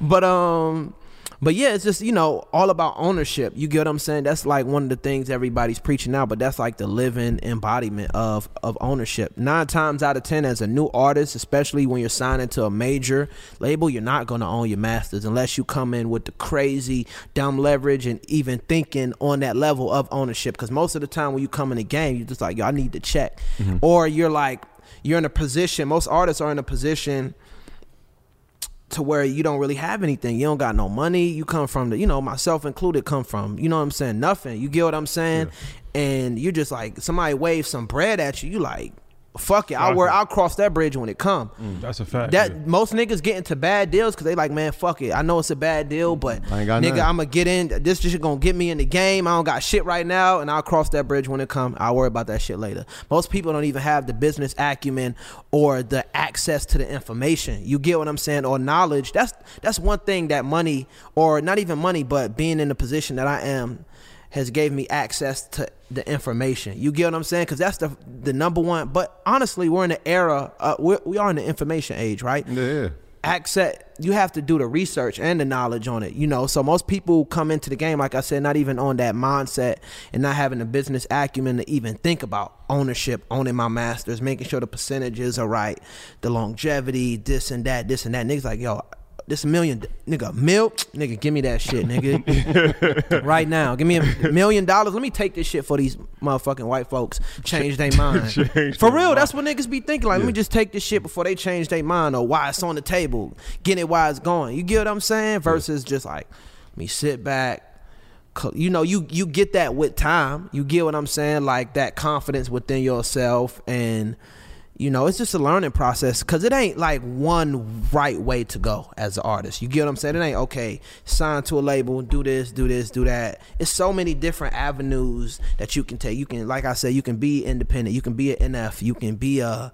but um, but yeah, it's just you know all about ownership. You get what I'm saying? That's like one of the things everybody's preaching now. But that's like the living embodiment of of ownership. Nine times out of ten, as a new artist, especially when you're signing to a major label, you're not gonna own your masters unless you come in with the crazy dumb leverage and even thinking on that level of ownership. Because most of the time when you come in the game, you're just like, yo, I need to check, mm-hmm. or you're like you're in a position most artists are in a position to where you don't really have anything. You don't got no money. You come from the you know myself included come from you know what i'm saying? Nothing. You get what i'm saying? And you're just like somebody waves some bread at you you like fuck it i'll Fuck work i'll cross that bridge when it come mm. That's a fact. that yeah. most niggas get into bad deals because they like, man, fuck it. I know it's a bad deal, mm. but ain't got nigga, nothing. I'ma get in. This shit gonna get me in the game. I don't got shit right now, and I'll cross that bridge when it come. I'll worry about that shit later. Most people don't even have the business acumen or the access to the information. You get what I'm saying, or knowledge. That's that's one thing that money, or not even money, but being in the position that I am has gave me access to the information. You get what I'm saying? Because that's the the number one. But honestly, we're in the era. Uh, we're, we are in the information age, right? Yeah, yeah. access you have to do the research and the knowledge on it you know so most people come into the game like i said not even on that mindset and not having the business acumen to even think about ownership owning my masters making sure the percentages are right the longevity this and that this and that niggas like yo this million nigga mil nigga give me that shit nigga. (laughs) Right now give me a million dollars. Let me take this shit for these motherfucking white folks. Change their (laughs) mind. Change for real mind. that's what niggas be thinking. Like let me just take this shit before they change their mind or why it's on the table get it why it's going. You get what i'm saying? Versus just like me sit back you know you you get that with time. You get what i'm saying? Like that confidence within yourself and you know it's just a learning process because it ain't like one right way to go as an artist you get what i'm saying it ain't okay sign to a label do this do this do that it's so many different avenues that you can take you can like i said you can be independent you can be an nf you can be a,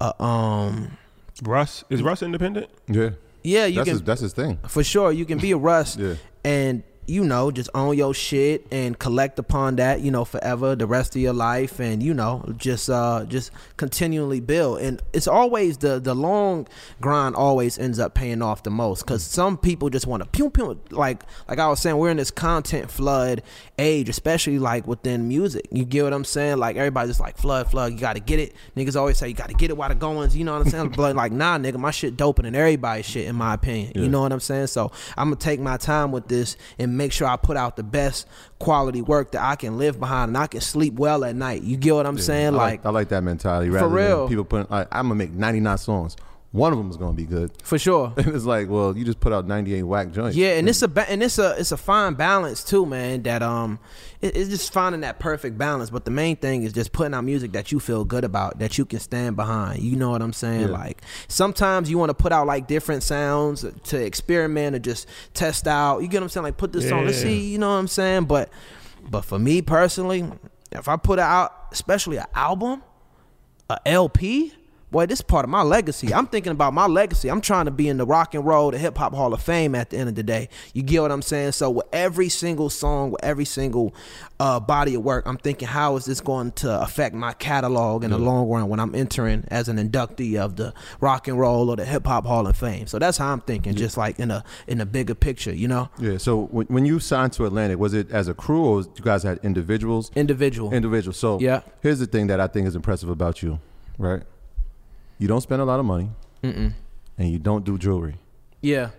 a um Russ is Russ independent? Yeah. yeah you that's can his, that's his thing. for sure you can be a russ Yeah. and you know just own your shit and collect upon that you know forever the rest of your life and you know just uh just continually build. And it's always the the long grind always ends up paying off the most because some people just want to pew pew like like i was saying we're in this content flood age especially like within music. You get what i'm saying? Like everybody just like flood flood you gotta get it. Niggas always say you gotta get it while the goings you know what i'm saying? (laughs) But like nah nigga my shit doper than everybody's shit in my opinion you know what i'm saying? So i'm gonna take my time with this and make sure i put out the best quality work that i can live behind and i can sleep well at night you get what i'm saying I like I like that mentality. Rather real. than people putting, like, I'm gonna make 99 songs. One of them is gonna be good. for sure (laughs) And it's like, well, you just put out 98 whack joints. Yeah, and it's a ba- and it's a it's a fine balance too, man. That um, it, it's just finding that perfect balance. But the main thing is just putting out music that you feel good about, that you can stand behind. You know what I'm saying? Yeah. Like sometimes you want to put out like different sounds to experiment or just test out. You get what I'm saying? Like put this on, let's see. You know what I'm saying? But but for me personally, if I put out especially an album, a LP. Boy, this is part of my legacy. I'm thinking about my legacy. I'm trying to be in the rock and roll, the hip hop hall of fame at the end of the day. You get what I'm saying? So with every single song, with every single uh, body of work, I'm thinking, how is this going to affect my catalog in the long run when I'm entering as an inductee of the rock and roll or the hip hop hall of fame? So that's how I'm thinking, just like in a in a bigger picture, you know, Yeah. So when, when you signed to Atlantic, was it as a crew or you guys had individuals? individual. Individual. So Yeah. here's the thing that I think is impressive about you, right? You don't spend a lot of money, and you don't do jewelry. yeah.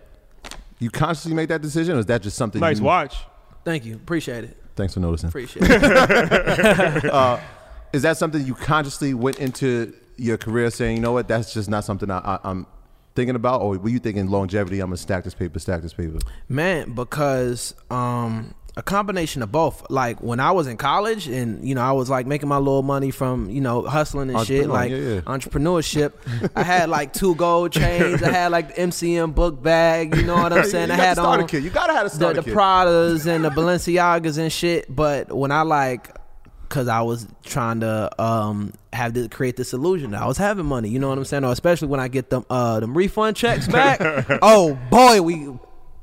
You consciously make that decision, or is that just something? Nice you, watch. Thank you. Appreciate it. Thanks for noticing. Appreciate it. (laughs) Is that something you consciously went into your career saying, you know what, that's just not something I, I, I'm thinking about, or were you thinking longevity? I'm gonna stack this paper, stack this paper. Man, because um a combination of both. Like when I was in college and you know, I was like making my little money from, you know, hustling and shit, like yeah, yeah. entrepreneurship. I (laughs) had like two gold chains, I had like the MCM book bag, you know what I'm (laughs) saying? I had on kit. You gotta have a the, the. Pradas and the (laughs) Balenciagas and shit. But when I like, cause I was trying to um have to create this illusion that I was having money. You know what I'm saying? Or especially when I get them uh them refund checks back. oh boy, we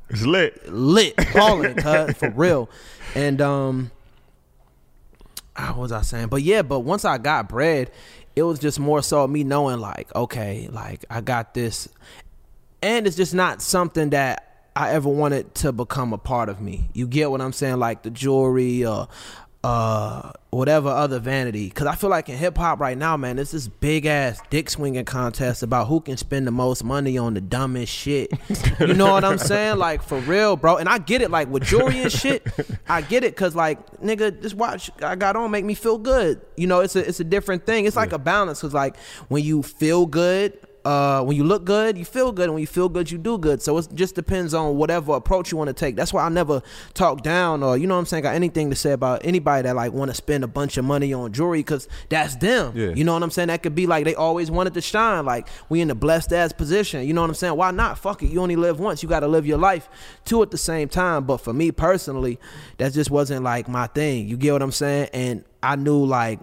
It's lit. lit (laughs) balling cuz for real. And um ah, what was I saying? But yeah, but once I got bread, it was just more so me knowing like, okay, like I got this and it's just not something that I ever wanted to become a part of me. You get what I'm saying? Like the jewelry or uh whatever other vanity. Because i feel like in hip-hop right now man it's this big ass dick swinging contest about who can spend the most money on the dumbest shit. (laughs) You know what i'm saying? Like for real bro. And i get it like with jewelry and shit i get it because like nigga this watch i got on make me feel good. You know it's a it's a different thing. It's like a balance because like when you feel good uh, when you look good, you feel good, and when you feel good, you do good. So it just depends on whatever approach you want to take. That's why I never talk down or you know what I'm saying, got anything to say about anybody that like want to spend a bunch of money on jewelry because that's them. Yeah. You know what I'm saying? That could be like they always wanted to shine. Like we in a blessed ass position. You know what I'm saying? Why not? Fuck it. You only live once. You got to live your life two at the same time. But for me personally, that just wasn't like my thing. You get what I'm saying? And I knew like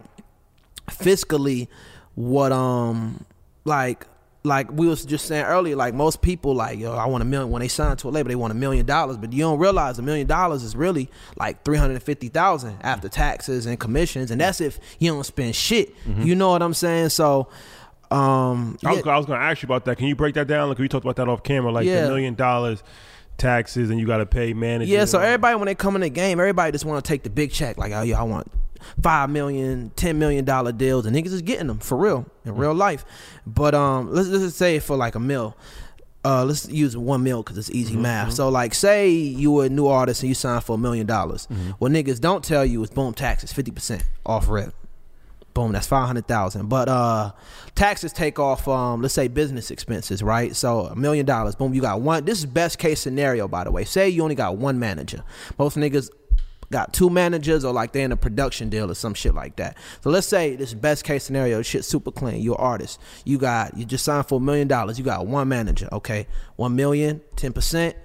fiscally what um like like we was just saying earlier, like most people, like yo, I want a million. When they sign to a label, they want a million dollars, but you don't realize a million dollars is really like three hundred and fifty thousand after taxes and commissions, and that's if you don't spend shit. You know what I'm saying? So, um, I was, yeah, I was going to ask you about that. Can you break that down? Like we talked about that off camera, like Yeah. the million dollars taxes, and you got to pay managers. yeah. So everybody when they come in the game, everybody just want to take the big check. Like, oh yeah, I want five million, ten million dollar deals, and niggas is getting them for real in real life. But um, let's let's just say for like a mill. Uh, let's use one mil because it's easy math. So, like, say you were a new artist and you signed for a million dollars. What niggas don't tell you is boom taxes, fifty percent off rip. Boom, that's five hundred thousand. But uh, taxes take off. Um, let's say business expenses, right? So a million dollars. Boom, you got one. This is best case scenario, by the way. Say you only got one manager. Most niggas got two managers, or like they're in a production deal or some shit like that. So let's say this best case scenario. Shit, super clean. You're an artist. You got you just signed for a million dollars. You got one manager. Okay, one million, ten percent.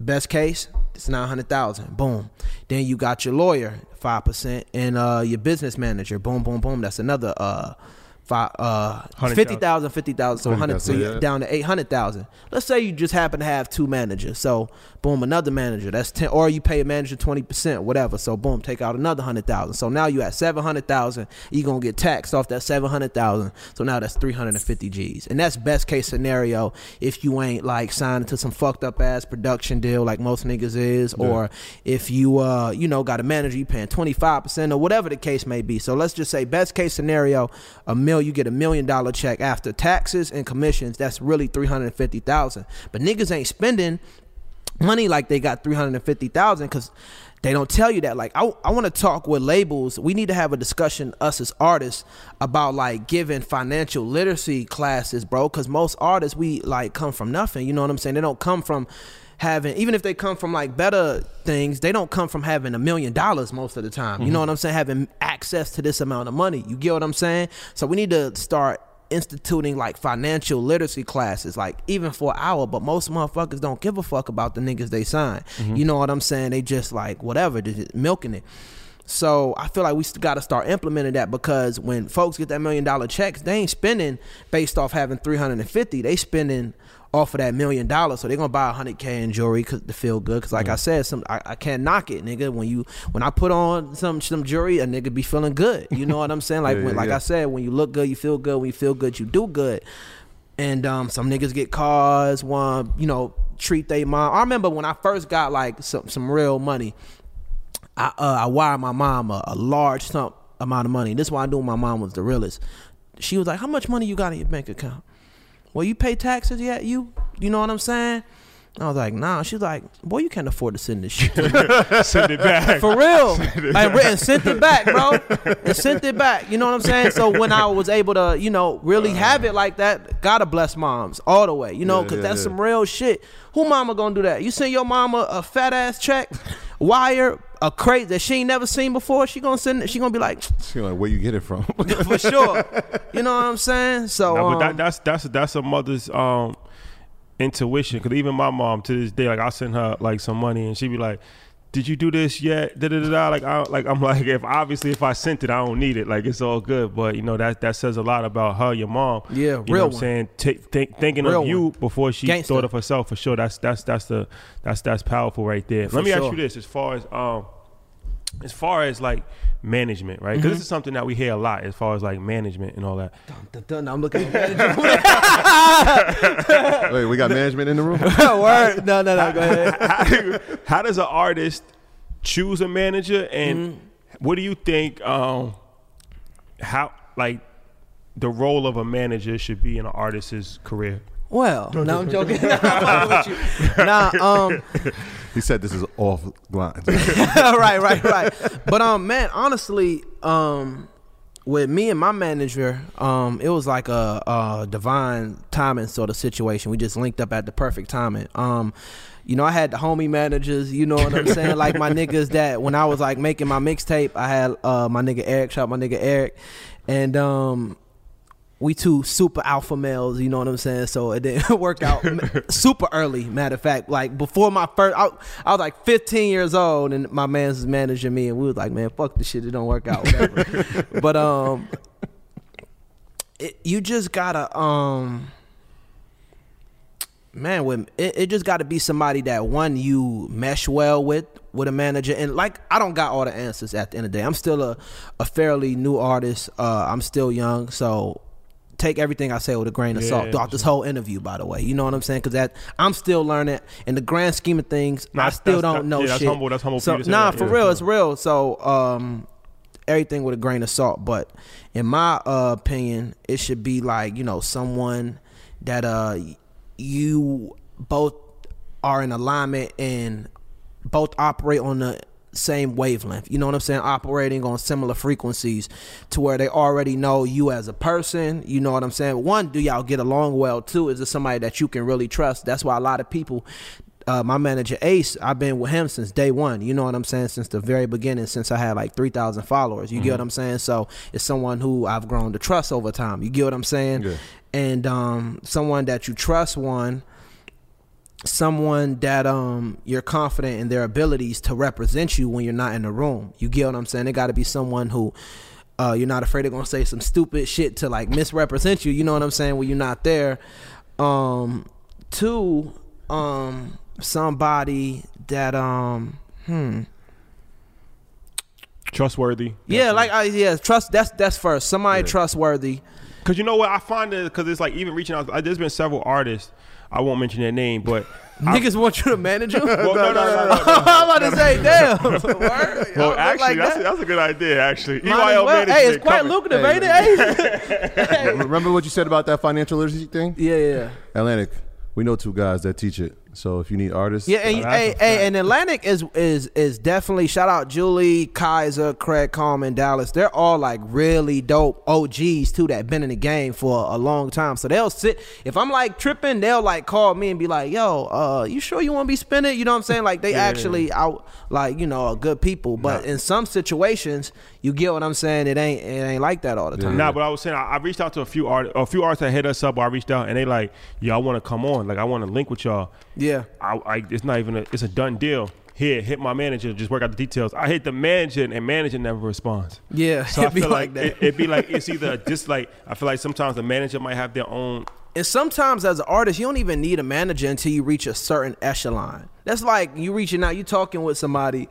Best case, it's nine hundred thousand. Boom. Then you got your lawyer, five percent, and uh, your business manager. Boom, boom, boom. That's another uh, five uh, 100,000. fifty thousand, fifty thousand. So hundred. So you're yeah. down to eight hundred thousand. Let's say you just happen to have two managers. So boom, another manager. That's ten. Or you pay a manager twenty percent, whatever. So boom, take out another hundred thousand. So now you at seven hundred thousand. you're gonna get taxed off that seven hundred thousand. So now that's three hundred and fifty G's. And that's best case scenario if you ain't like signed to some fucked up ass production deal like most niggas is, or if you uh you know got a manager you paying twenty five percent or whatever the case may be. So let's just say best case scenario, a you get a million dollar check after taxes and commissions. That's really three hundred fifty thousand. But niggas ain't spending money like they got 350,000 because they don't tell you that. Like, I, I want to talk with labels. We need to have a discussion, us as artists, about like giving financial literacy classes, bro. Because most artists, we like come from nothing. You know what I'm saying? They don't come from having, even if they come from like better things, they don't come from having a million dollars most of the time. You know mm-hmm. what I'm saying? Having access to this amount of money. You get what I'm saying? So we need to start instituting like financial literacy classes, like even for an hour. But most motherfuckers don't give a fuck about the niggas they sign. Mm-hmm. You know what I'm saying? They just like whatever, they just milking it. So I feel like we got to start implementing that because when folks get that million dollar checks, they ain't spending based off having 350. They spending off of that million dollars. So they're gonna buy a 100k in jewelry cause to feel good. Cause like I said, some I, I can't knock it, nigga. When you when I put on some some jewelry, a nigga be feeling good. You know what I'm saying? Like (laughs) Yeah, when, yeah, like yeah. I said, when you look good, you feel good. When you feel good, you do good. And um, some niggas get cars, one you know treat they mom. I remember when I first got like some some real money. I uh, I wired my mom a, a large sum amount of money. This is why I knew my mom was the realest. She was like, "How much money you got in your bank account?" Well, you pay taxes yet? You you know what I'm saying? I was like, nah. She's like, boy, you can't afford to send this shit. (laughs) Send it back. For real. Like, and sent it back, bro. And sent it back. You know what I'm saying? So when I was able to, you know, really have it like that, gotta bless moms all the way. You know, Yeah, because yeah, that's yeah. some real shit. Who mama gonna do that? You send your mama a fat ass check, wire, a crate that she ain't never seen before. She gonna send it. She gonna be like, She like, where you get it from? (laughs) for sure. (laughs) You know what I'm saying? So No, but um, that, that's that's that's a mother's um intuition. Because even my mom to this day, like I send her like some money, and she be like, "Did you do this yet?" Da da da. da. Like I like I'm like if obviously if I sent it, I don't need it. Like it's all good. But you know that that says a lot about her, your mom. Yeah, you know real what I'm one. saying Ta think, thinking Real of you one. before she Gangster. thought of herself for sure. That's that's that's the that's that's powerful right there. For Let me ask you this: as far as um as far as like management, right? Because Mm-hmm. this is something that we hear a lot as far as like management and all that. dun, dun, I'm looking at (laughs) the. Wait, we got management in the room. (laughs) Word. No, no, no. Go ahead. (laughs) how does an artist choose a manager and Mm-hmm. what do you think um how like the role of a manager should be in an artist's career Well, no, I'm joking. Nah, I'm with you. Nah, um, He said this is off line. (laughs) right, right, right. But um, man, honestly, um, with me and my manager, um, it was like a, a divine timing sort of situation. We just linked up at the perfect timing. Um, you know, I had the homie managers. You know what I'm saying? like my niggas that when I was like making my mixtape, I had uh my nigga Eric, shot my nigga Eric, and um. We two super alpha males, you know what I'm saying? So it didn't (laughs) work out (laughs) super early. Matter of fact, like before my first, I, I was like 15 years old, and my man's was managing me, and we was like, man, fuck this shit, it don't work out, whatever. (laughs) but um, it, you just gotta um, man, with it, it just got to be somebody that one you mesh well with with a manager, and like I don't got all the answers at the end of the day. I'm still a a fairly new artist. Uh, I'm still young, so take everything I say with a grain of Yeah, salt throughout this whole interview. By the way, you know what I'm saying? Because that I'm still learning. In the grand scheme of things, Nah, I still don't know yeah, that's shit. humble- that's humble for So say nah, that, for yeah. real, it's real. So um, everything with a grain of salt. But in my uh, opinion, it should be like you know someone that uh you both are in alignment and both operate on the same wavelength. You know what I'm saying? Operating on similar frequencies to where they already know you as a person. You know what I'm saying? One, do y'all get along well? Two, is it somebody that you can really trust? That's why a lot of people uh, my manager Ace, I've been with him since day one. You know what I'm saying? Since the very beginning, since I had like 3,000 followers. You get what I'm saying? So it's someone who I've grown to trust over time. You get what I'm saying? Yeah. And um, someone that you trust, one, someone that um you're confident in their abilities to represent you when you're not in the room. You get what I'm saying? It got to be someone who uh, you're not afraid of gonna say some stupid shit to like misrepresent you. You know what I'm saying? When you're not there. Um, two, um, somebody that um, hmm, Trustworthy. yeah, like I yeah, trust. That's that's first. Somebody Yeah. trustworthy. Because you know what? I find it because it's like even reaching out. There's been several artists. I won't mention their name, but (laughs) I- Niggas want you to manage them. (laughs) Well, no, no, no, no, no. (laughs) I'm about to say, damn. Well, actually, like that's, that. that's a good idea. Actually, Might as EYL well. management Hey, it's quite coming. lucrative, Hey, ain't it? Hey. Remember what you said about that financial literacy thing? yeah, yeah. Atlantic, we know two guys that teach it. So if you need artists, Yeah, and Oh, hey, hey, and Atlantic is is is definitely shout out Julie, Kaiser, Craig Kallman, Dallas. They're all like really dope OGs too that been in the game for a long time. So they'll sit if I'm like tripping, they'll like call me and be like, "Yo, uh, you sure you want to be spinning?" You know what I'm saying? Like they actually out like you know are good people. But in some situations, you get what I'm saying. It ain't it ain't like that all the time. Nah, but I was saying I, I reached out to a few art, a few artists that hit us up. I reached out and they like, yo, I want to come on. Like I want to link with y'all. Yeah. I, I, it's not even a, it's a done deal. Here, hit my manager, just work out the details. I hit the manager and manager never responds. Yeah, So (laughs) I it'd be feel like like, that. it, it'd be like it's either just like I feel like sometimes the manager might have their own. And sometimes as an artist, you don't even need a manager until you reach a certain echelon. That's like you reaching out, you talking with somebody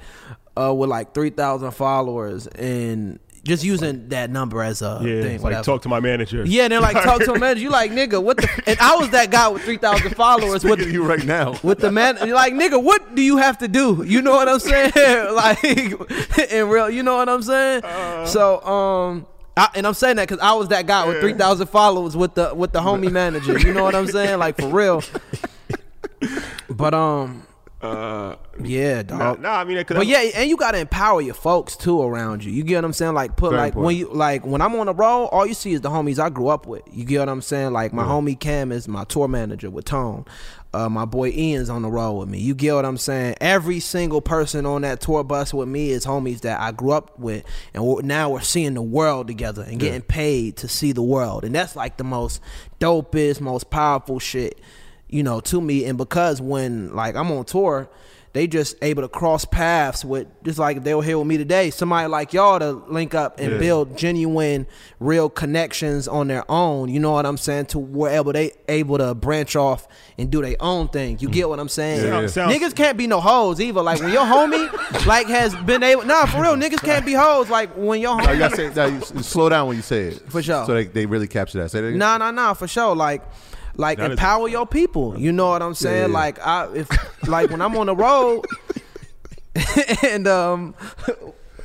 uh, with like three thousand followers, and just using that number as a Yeah, thing. like whatever. talk to my manager. Yeah, and they're like talk to a (laughs) manager. You like nigga, what the? And I was that guy with three thousand (laughs) followers with you right now. (laughs) with the man. You're like nigga, what do you have to do? You know what I'm saying? like in real, you know what I'm saying? so um. I, and I'm saying that because I was that guy with three thousand followers with the with the homie manager. You know what I'm saying? Like for real. But um, yeah, Nah, dog. nah, I mean, But yeah, and you gotta empower your folks too around you. You get what I'm saying? Like put like when you like when I'm on the road, all you see is the homies I grew up with. You get what I'm saying? Like my homie Cam is my tour manager with Tone. Uh, my boy Ian's on the road with me. You get what I'm saying? Every single person on that tour bus with me is homies that I grew up with, and we're, now we're seeing the world together and getting paid to see the world, and that's like the most dopest, most powerful shit you know, to me. And because when like I'm on tour, they just able to cross paths with just like if they were here with me today, somebody like y'all to link up and Yeah. build genuine, real connections on their own. You know what I'm saying? To wherever they able to branch off and do their own thing. You get what I'm saying? Yeah, yeah. Sounds- Niggas can't be no hoes either. Like when your homie like has been able nah for real, niggas can't be hoes. Like when your No, you homie gotta say, no, you slow down when you say it. For sure. So they, they really capture that. Say that again. Nah, nah, nah, for sure. Like, like That empower your people. You know what I'm saying? yeah. Like, I if like when I'm on the road, (laughs) and um, (laughs)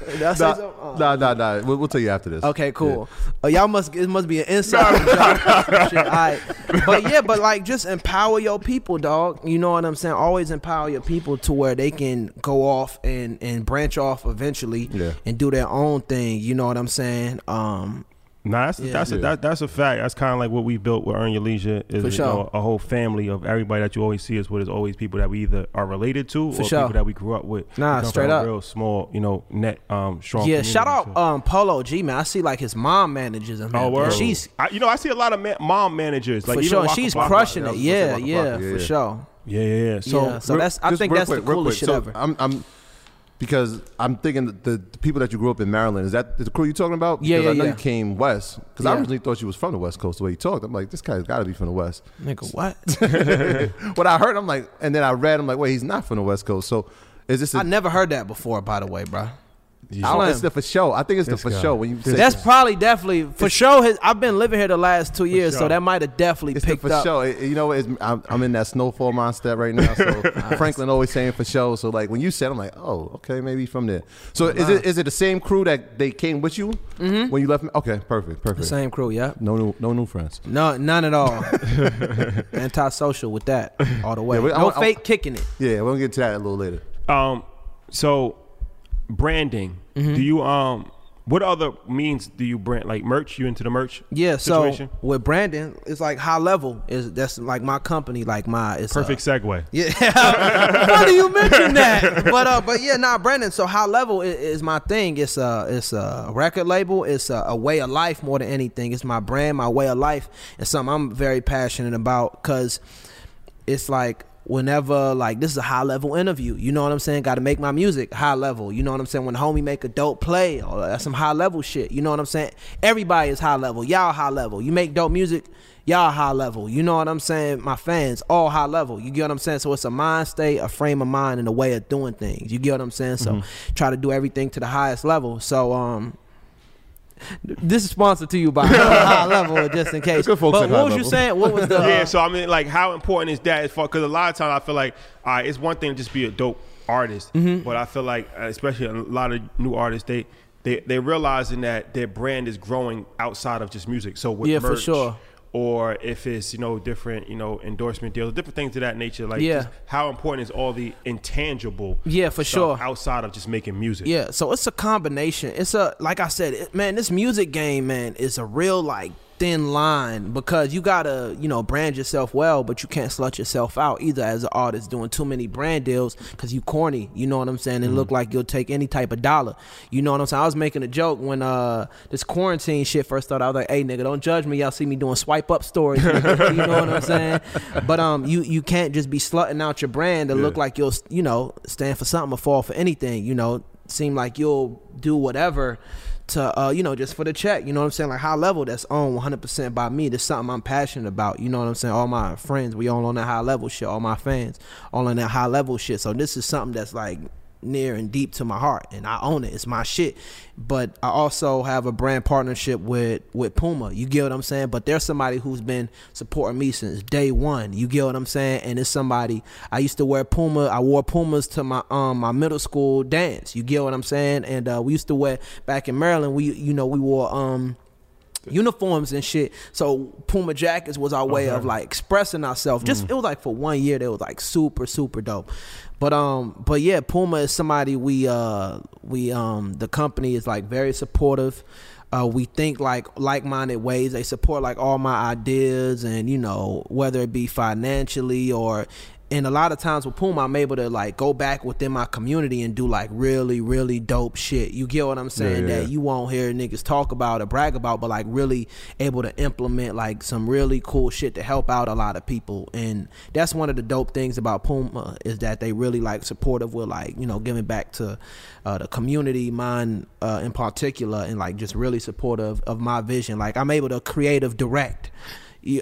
did I say Nah? Oh. nah, nah, nah. We'll, we'll tell you after this. Okay, cool. Uh, y'all must it must be an (laughs) inside job. Shit, all right. But yeah, but like just empower your people, dog. You know what I'm saying? Always empower your people to where they can go off and and branch off eventually Yeah. and do their own thing. You know what I'm saying? Um, Nah, that's Yeah. that's a, that, that's a fact. That's kind of like what we built with Earn Your Leisure. Is For you know, a whole family of everybody that you always see is what is always people that we either are related to For or sure. people that we grew up with. Nah, straight up. real small, you know, net um strong. yeah, shout out so. um Polo G man. I see like his mom manages him. Oh, and word. she's I, you know, I see a lot of ma- mom managers like for even sure. Waka She's Flocka. crushing Yeah, it. I was Yeah, gonna yeah, Waka Flocka, for yeah, yeah. sure. Yeah, yeah, yeah. So yeah, so Real- that's I think that's quick, the coolest shit So ever. I'm, I'm because I'm thinking that the, the people that you grew up in Maryland is that the crew you're talking about? Yeah, Because yeah, I know yeah. you came west because I originally thought you was from the West Coast the way you talked. I'm like, this guy's got to be from the West. Nigga, what? (laughs) What I heard, I'm like, and then I read, I'm like, wait, he's not from the West Coast. So is this? A, I never heard that before, by the way, bro. I don't- it's the for show. I think it's the This for guy. show when you say That's probably definitely for sure. His, I've been living here the last two years, so that might have definitely It's the picked for up. show. It- you know, it's, I'm, I'm in that snowfall mindset right now. So (laughs) (laughs) Franklin always saying for show. So like when you said, I'm like, oh, okay, maybe from there. So is it is it the same crew that they came with you when you left? Me? Okay, perfect, perfect. Mm-hmm. Same crew, yeah. No new no new friends. No, none at all. (laughs) Antisocial with that all the way. Yeah, we- I no I- fake kicking it. Yeah, we'll get to that a little later. Um, so branding. Mm-hmm. Do you um, what other means do you brand like merch? You into the merch? Yeah, situation? so with Brandon, it's like high level. Is that's like my company, like my it's Perfect Uh, segue. yeah, (laughs) funny you mention that. But uh, but yeah, nah, Brandon. So high level is, is my thing. It's a it's a record label. It's a, a way of life more than anything. It's my brand, my way of life. and something I'm very passionate about because it's like whenever like this is a high level interview you know what i'm saying? Got to make my music high level you know what i'm saying? When homie make a dope play or that's some high level shit you know what i'm saying? Everybody is high level y'all high level you make dope music y'all high level you know what i'm saying? My fans all high level you get what i'm saying? So it's a mind state a frame of mind and a way of doing things you get what i'm saying? So Mm-hmm. try to do everything to the highest level so um this is sponsored to you by (laughs) high level just in case but what was you saying what was the (laughs) uh, yeah, so I mean, like, how important is that? Because a lot of times I feel like, all right, it's one thing to just be a dope artist, Mm-hmm. but I feel like, uh, especially a lot of new artists, they they they realizing that their brand is growing outside of just music. So with Yeah, for merch, sure. Or if it's you know different you know endorsement deals, different things of that nature. Like, Yeah. just how important is all the intangible? Yeah, for sure. Outside of just making music. Yeah, so it's a combination. It's a like I said, it, man, this music game, man, is a real like thin line because you gotta, you know, brand yourself well, but you can't slut yourself out either as an artist doing too many brand deals because you corny. You know what I'm saying? And look like you'll take any type of dollar. You know what I'm saying? I was making a joke when uh this quarantine shit first started. I was like, "Hey, nigga, don't judge me. Y'all see me doing swipe up stories. (laughs) you know what I'm saying? But um, you you can't just be slutting out your brand to look like you'll you know stand for something or fall for anything. You know, seem like you'll do whatever to uh you know just for the check you know what i'm saying? Like high level that's owned 100% by me. That's something i'm passionate about you know what i'm saying? All my friends we all on that high level shit all my fans all on that high level shit. So this is something that's like near and deep to my heart and I own it. It's my shit. But I also have a brand partnership with with Puma. You get what I'm saying? But there's somebody who's been supporting me since day one. You get what I'm saying? And it's somebody I used to wear Puma. I wore Pumas to my um my middle school dance. You get what I'm saying? And uh, we used to wear back in Maryland. We you know we wore um uniforms and shit. So Puma jackets was our way of like expressing ourselves. Just it was like for one year, they was like super super dope. But um, but yeah, Puma is somebody we uh we um the company is like very supportive. Uh, we think like like-minded ways. They support like all my ideas, and you know whether it be financially or and a lot of times with Puma, I'm able to like go back within my community and do like really, really dope shit. You get what I'm saying? yeah, that yeah. you won't hear niggas talk about or brag about, but like really able to implement like some really cool shit to help out a lot of people. And that's one of the dope things about Puma is that they really like supportive with like, you know, giving back to uh, the community, mine uh, in particular, and like just really supportive of my vision. Like I'm able to creative direct.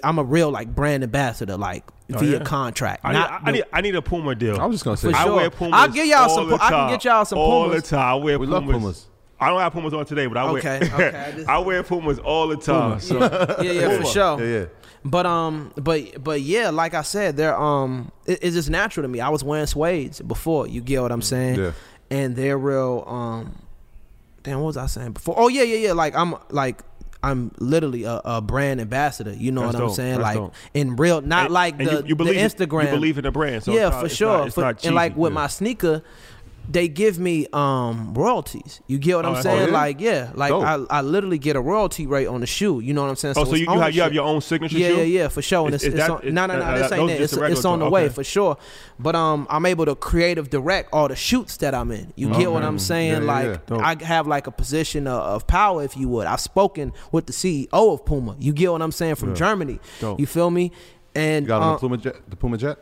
I'm a real like brand ambassador, like via yeah? contract. I need, not I, the- need, I need a Puma deal. I was just gonna say, For I sure. wear Pumas. I'll give y'all all some pu- I can get y'all some all Pumas. the time. I wear We Pumas. love Pumas. I don't have Pumas on today, but I Okay, wear. okay, I (laughs) just- I wear Pumas all the time. So yeah, yeah, for sure. Yeah, yeah. But um, but but yeah, like I said, they're um, it, it's just natural to me. I was wearing suedes before. You get what I'm saying? Yeah. And they're real. Um, damn, what was I saying before? Oh yeah, yeah, yeah. Like I'm like. I'm literally a, a brand ambassador. You know That's what I'm saying? That's like dope. in real, not And- like the, you, you believe the it- Instagram. You believe in the brand, so yeah, not, for sure. Not, For- and like with my sneaker, they give me um royalties. You get what Oh, I'm that's saying? Like yeah, like Dope. I, I literally get a royalty rate on the shoe. You know what I'm saying? Oh, so you, you, have, you have your own signature Yeah, shoe? yeah, yeah, for sure. And Is- it's, is it's that- on, no, no, uh, no, uh, this ain't it. It's, it's on the stuff. way for sure. But um, I'm able to creative direct all the shoots that I'm in. You get what I'm saying? Yeah, yeah, like yeah. I have like a position of, of power, if you would. I've spoken with the CEO of Puma. You get what I'm saying from Germany. Dope. You feel me? And You got on uh, the Puma jet? The Puma jet?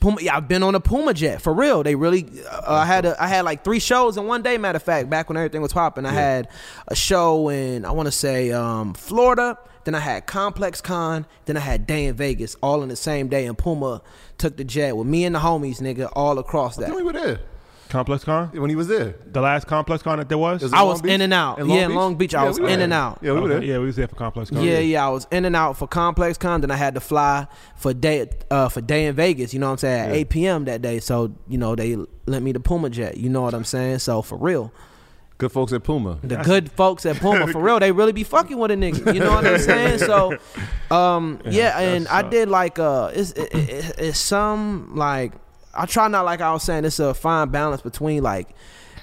Puma, yeah, I've been on a Puma jet for real. They really, uh, I had a, I had like three shows in one day. Matter of fact, back when everything was popping, I had a show in I want to say um, Florida. Then I had Complex Con. Then I had Day N Vegas, all in the same day. And Puma took the jet with me and the homies, nigga, all across that. Me we were there Complex Con? when he was there. The last Complex Con that there was? Is it I Long was Beach? in and out. In Long yeah, in Beach? Long Beach, I Yeah, was we in there. and out. Yeah, we were there. Yeah, we was there for Complex Con. Yeah, yeah, I was in and out for Complex Con. Then I had to fly for day uh, for Day N Vegas. You know what I'm saying? At 8 p.m. that day. So you know they lent me the Puma jet. You know what I'm saying? So for real, Good folks at Puma. the good folks at Puma (laughs) for real, they really be fucking with a nigga. You know what I'm saying? So, (laughs) um, yeah, and that's I did like uh, it's it, it, it's some like I try not like I was saying. It's a fine balance between like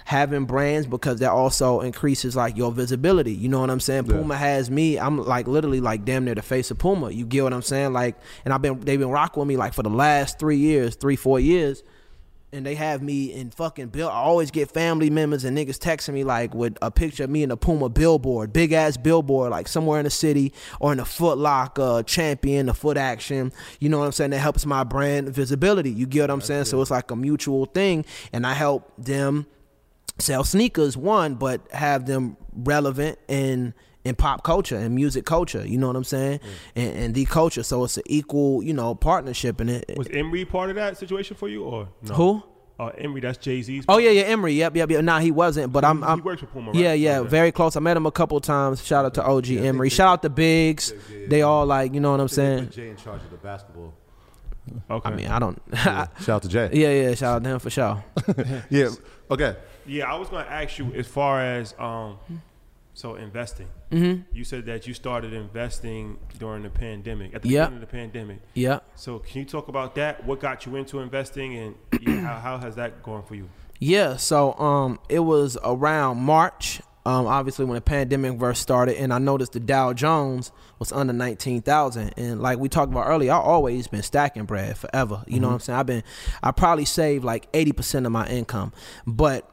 having brands because that also increases like your visibility. You know what I'm saying? Yeah. Puma has me. I'm like literally like damn near the face of Puma. You get what I'm saying? Like, and I've been they've been rocking with me like for the last three years, three four years and they have me in fucking bill. I always get family members and niggas texting me like with a picture of me in a Puma billboard, big ass billboard, like somewhere in the city or in a Foot Locker, Champion, the Foot Action. You know what I'm saying? That helps my brand visibility. You get what I'm saying? So it's like a mutual thing, and I help them sell sneakers one, but have them relevant in in pop culture and music culture. You know what I'm saying? And, and the culture. So it's an equal, you know, partnership. And it, Was Emory part of that situation for you or no? who? Uh, Emory, that's Jay Z's. Oh yeah, yeah, Emory. Yep, yep, yep. Nah, he wasn't, but I'm. he I'm works for Puma, right? Yeah, yeah, Okay. very close. I met him a couple times. Shout out to OG Emory. Shout out to Biggs. They all like, you know what I'm saying. Jay in charge of the basketball. Okay. I mean, I don't. (laughs) Shout out to Jay. yeah, yeah. Shout out to him for sure. (laughs) Yeah. Okay. Yeah, I was going to ask you as far as um, so investing. Mm-hmm. You said that you started investing during the pandemic, at the Yeah. beginning of the pandemic. Yeah. So can you talk about that? What got you into investing, and (clears throat) yeah, how, how has that gone for you? Yeah, so um, it was around March, um, obviously when the pandemic first started, and I noticed the Dow Jones was under nineteen thousand, and like we talked about earlier, I always been stacking bread forever. You know what I'm saying? I've been, I probably saved like eighty percent of my income, but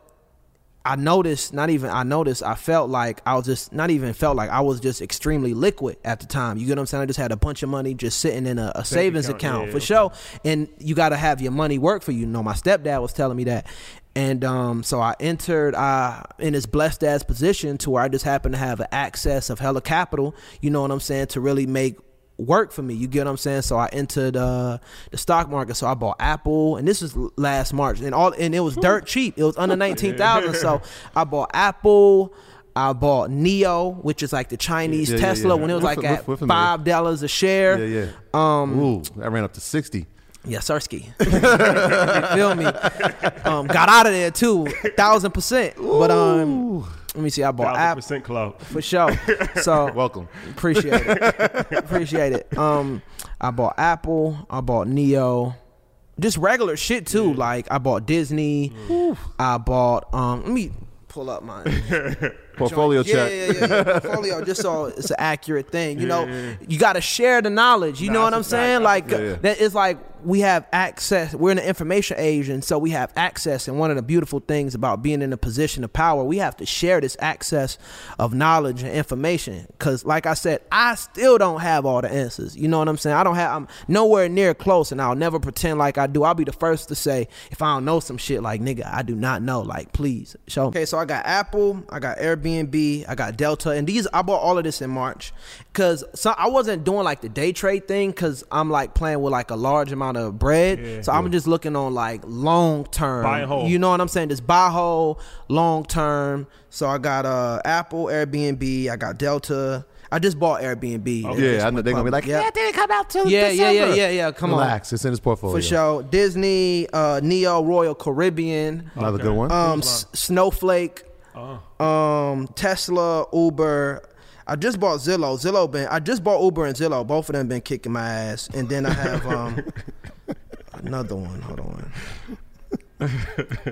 I noticed, not even I noticed, I felt like I was just not even felt like I was just extremely liquid at the time. You get what I'm saying? I just had a bunch of money just sitting in a, a savings account, account, yeah, for okay. sure. And you got to have your money work for you. You know, my stepdad was telling me that. And um, so I entered uh, in this blessed ass position to where I just happened to have access of hella capital, you know what I'm saying, to really make work for me. You get what I'm saying? So I entered uh, the stock market. So I bought Apple, and this was last March, and all and it was dirt cheap. It was under (laughs) nineteen thousand. So (laughs) I bought Apple. I bought NIO, which is like the Chinese Yeah, yeah, Tesla, yeah. when it was We're like at five dollars a share. Yeah, yeah. Um, Ooh, that ran up to sixty. yeah, Sersky. (laughs) feel me? Um, got out of there too, thousand percent. But um, let me see. I bought Thousand Apple percent club. for sure. So (laughs) Welcome. appreciate it. (laughs) appreciate it. Um, I bought Apple. I bought NIO. Just regular shit too. Like I bought Disney. I bought. Um, let me pull up my (laughs) Portfolio yeah, check. Yeah, yeah, yeah. Portfolio, just so it's an accurate thing. You know, you got to share the knowledge. You Nah, know what I'm that's a saying? Like Yeah, yeah. that is like we have access. We're in the information age, and so we have access. And one of the beautiful things about being in a position of power, we have to share this access of knowledge and information. Because, like I said, I still don't have all the answers. You know what I'm saying? I don't have. I'm nowhere near close, and I'll never pretend like I do. I'll be the first to say if I don't know some shit. Like nigga, I do not know. Like please show. Me. Okay, so I got Apple, I got Airbnb, I got Delta, and these I bought all of this in March because so I wasn't doing like the day trade thing because I'm like playing with like a large amount of bread. Yeah. so I'm just looking on like long term. Buy and hold. You know what I'm saying? Just buy whole long term. So I got uh Apple, Airbnb, I got Delta. I just bought Airbnb. It Yeah, I know they're gonna be public. like, yeah, yeah, didn't come out till yeah, yeah, yeah, yeah, yeah. Come on. Relax, it's in his portfolio. For sure. Disney, uh, NIO, Royal Caribbean, Another Okay. good one. um, S- Snowflake, Oh. um, Tesla, Uber. I just bought Zillow. Zillow been. I just bought Uber and Zillow. Both of them been kicking my ass. And then I have um (laughs) another one. Hold on.